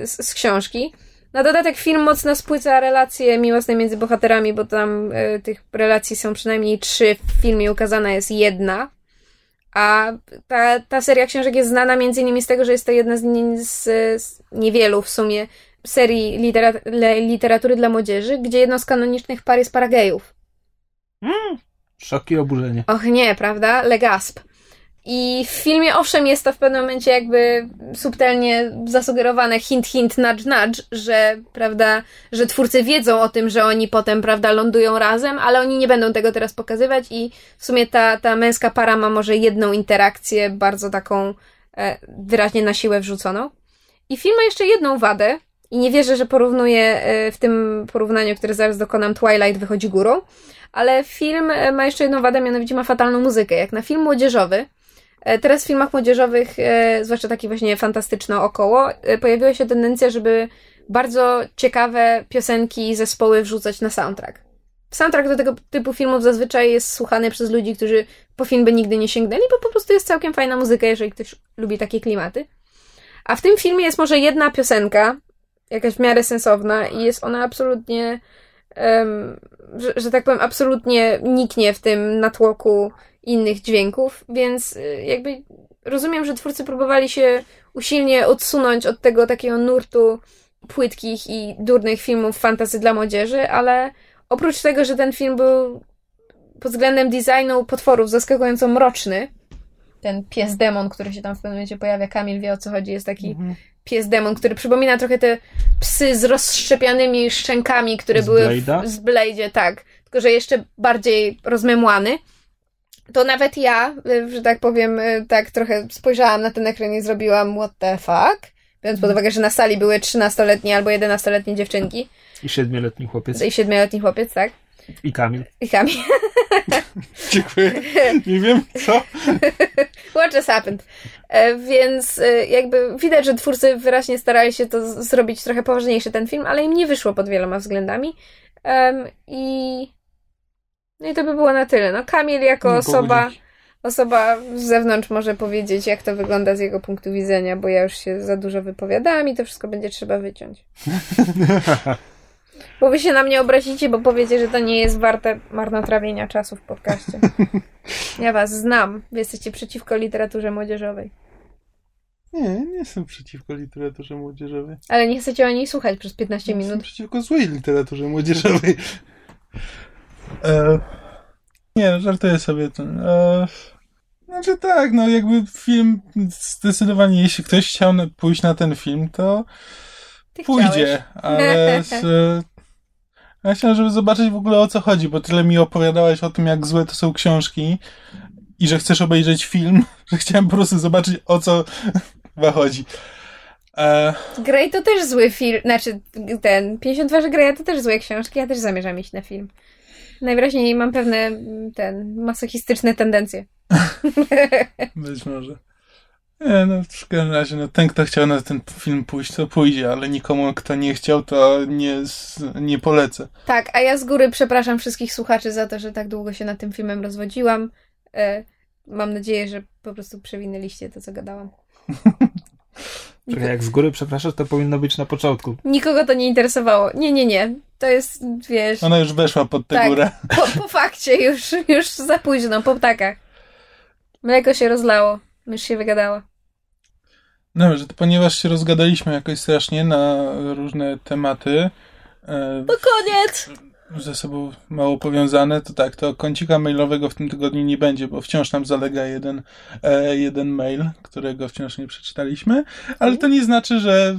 z, z książki. Na dodatek film mocno spłyca relacje miłosne między bohaterami, bo tam y, tych relacji są przynajmniej trzy. W filmie ukazana jest jedna. A ta, ta seria książek jest znana między innymi z tego, że jest to jedna z, z, z niewielu w sumie serii litera literatury dla młodzieży, gdzie jedną z kanonicznych par jest para gejów. Mm, szok i oburzenie. Och nie, prawda? Legasp. I w filmie owszem jest to w pewnym momencie jakby subtelnie zasugerowane hint, hint, nudge, nudge, że, prawda, że twórcy wiedzą o tym, że oni potem, prawda, lądują razem, ale oni nie będą tego teraz pokazywać i w sumie ta, ta męska para ma może jedną interakcję, bardzo taką e, wyraźnie na siłę wrzuconą. I film ma jeszcze jedną wadę, i nie wierzę, że porównuję e, w tym porównaniu, które zaraz dokonam, Twilight wychodzi górą, ale film e, ma jeszcze jedną wadę, mianowicie ma fatalną muzykę. Jak na film młodzieżowy, e, teraz w filmach młodzieżowych, zwłaszcza taki właśnie fantastyczno około, pojawiła się tendencja, żeby bardzo ciekawe piosenki i zespoły wrzucać na soundtrack. Soundtrack do tego typu filmów zazwyczaj jest słuchany przez ludzi, którzy po film by nigdy nie sięgnęli, bo po prostu jest całkiem fajna muzyka, jeżeli ktoś lubi takie klimaty. A w tym filmie jest może jedna piosenka, jakaś w miarę sensowna i jest ona absolutnie, um, że, że, tak powiem, absolutnie niknie w tym natłoku innych dźwięków, więc y, jakby rozumiem, że twórcy próbowali się usilnie odsunąć od tego takiego nurtu płytkich i durnych filmów fantasy dla młodzieży, ale oprócz tego, że ten film był pod względem designu potworów zaskakująco mroczny, ten pies demon, który się tam w pewnym momencie pojawia, Kamil wie o co chodzi, jest taki mhm pies demon, który przypomina trochę te psy z rozszczepianymi szczękami, które z były Blade'a? w, z Blade'zie, tak. Tylko, że jeszcze bardziej rozmemłany. To nawet ja, y, że tak powiem, y, tak trochę spojrzałam na ten ekran i zrobiłam what the fuck. Biorąc pod uwagę, że na sali były 13-letnie albo 11-letnie dziewczynki. I 7-letni chłopiec. I 7-letni chłopiec, tak. I Kamil. I Kamil. Dziękuję. Nie wiem, co? What just happened? E, więc e, jakby widać, że twórcy wyraźnie starali się to zrobić trochę poważniejszy ten film, ale im nie wyszło pod wieloma względami. Um, I no i to by było na tyle. No Kamil jako osoba osoba z zewnątrz może powiedzieć, jak to wygląda z jego punktu widzenia, bo ja już się za dużo wypowiadałam i to wszystko będzie trzeba wyciąć. Bo wy się na mnie obrazicie, bo powiecie, że to nie jest warte marnotrawienia czasu w podcaście. Ja was znam. Wy jesteście przeciwko literaturze młodzieżowej. Nie, nie jestem przeciwko literaturze młodzieżowej. Ale nie chcecie o niej słuchać przez 15 minut. Jestem przeciwko złej literaturze młodzieżowej. E, nie, żartuję sobie. E, znaczy tak, no jakby film zdecydowanie, jeśli ktoś chciał pójść na ten film, to Ty pójdzie, ale z, ja chciałem, żeby zobaczyć w ogóle o co chodzi, bo tyle mi opowiadałeś o tym, jak złe to są książki i że chcesz obejrzeć film, że chciałem po prostu zobaczyć o co chyba chodzi. E... Grey to też zły film, znaczy ten 52 że Greya to też złe książki, ja też zamierzam iść na film. Najwyraźniej mam pewne ten masochistyczne tendencje. Być może. Nie, no w każdym razie, no, ten, kto chciał na ten film pójść, to pójdzie, ale nikomu, kto nie chciał, to nie, nie polecę. Tak, a ja z góry przepraszam wszystkich słuchaczy za to, że tak długo się nad tym filmem rozwodziłam. E, mam nadzieję, że po prostu przewinęliście to, co gadałam. Jak z góry przepraszasz, to powinno być na początku. Nikogo to nie interesowało. Nie, nie, nie. To jest, wiesz... Ona już weszła pod tę tak, górę. Po, po fakcie, już, już za późno, po ptakach. Mleko się rozlało. Już się wygadała. No, że to ponieważ się rozgadaliśmy jakoś strasznie na różne tematy. E, to koniec! ze sobą mało powiązane, to tak, to kącika mailowego w tym tygodniu nie będzie, bo wciąż nam zalega jeden, e, jeden mail, którego wciąż nie przeczytaliśmy, ale to nie znaczy, że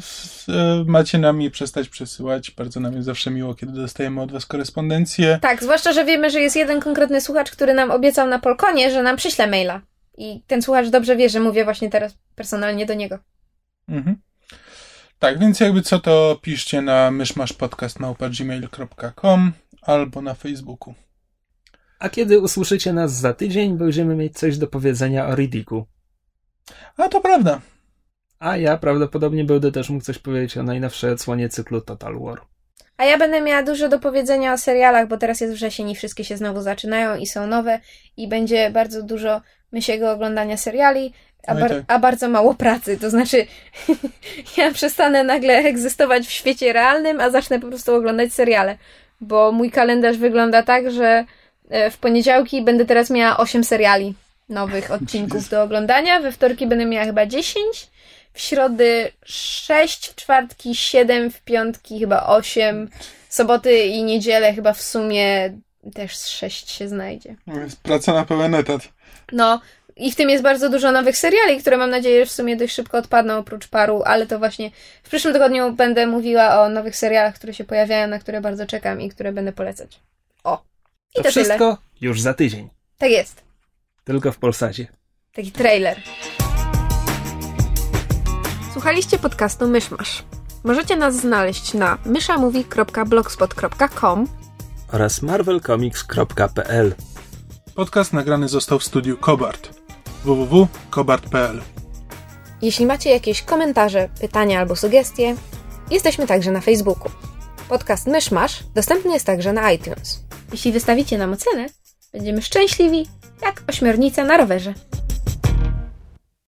e, macie nam je przestać przesyłać. Bardzo nam jest zawsze miło, kiedy dostajemy od was korespondencję. Tak, zwłaszcza, że wiemy, że jest jeden konkretny słuchacz, który nam obiecał na Polkonie, że nam przyśle maila. I ten słuchacz dobrze wie, że mówię właśnie teraz personalnie do niego. Mhm. Tak, więc jakby co to piszcie na myszmaszpodcast.gmail.com albo na Facebooku. A kiedy usłyszycie nas za tydzień, będziemy mieć coś do powiedzenia o Riddicku. A to prawda. A ja prawdopodobnie będę też mógł coś powiedzieć o najnowszej odsłonie cyklu Total War. A ja będę miała dużo do powiedzenia o serialach, bo teraz jest wrzesień i wszystkie się znowu zaczynają i są nowe i będzie bardzo dużo mysiego oglądania seriali, a, Oj, bar- tak. a bardzo mało pracy. To znaczy, ja przestanę nagle egzystować w świecie realnym, a zacznę po prostu oglądać seriale. Bo mój kalendarz wygląda tak, że e, w poniedziałki będę teraz miała 8 seriali nowych odcinków do oglądania, we wtorki będę miała chyba 10, w środy 6, w czwartki 7, w piątki chyba 8, soboty i niedzielę chyba w sumie też z 6 się znajdzie. Jest praca na pełen etat. No, i w tym jest bardzo dużo nowych seriali, które mam nadzieję, że w sumie dość szybko odpadną, oprócz paru, ale to właśnie w przyszłym tygodniu będę mówiła o nowych serialach, które się pojawiają, na które bardzo czekam i które będę polecać. O. I To to, tyle. wszystko już za tydzień. Tak jest. Tylko w Polsacie. Taki trailer. Słuchaliście podcastu Myszmasz. Możecie nas znaleźć na myszamovie.blogspot.com Oraz marvelcomics.pl Podcast nagrany został w studiu Kobart. www.kobart.pl Jeśli macie jakieś komentarze, pytania albo sugestie, jesteśmy także na Facebooku. Podcast Myszmasz dostępny jest także na iTunes. Jeśli wystawicie nam ocenę, będziemy szczęśliwi jak ośmiornica na rowerze.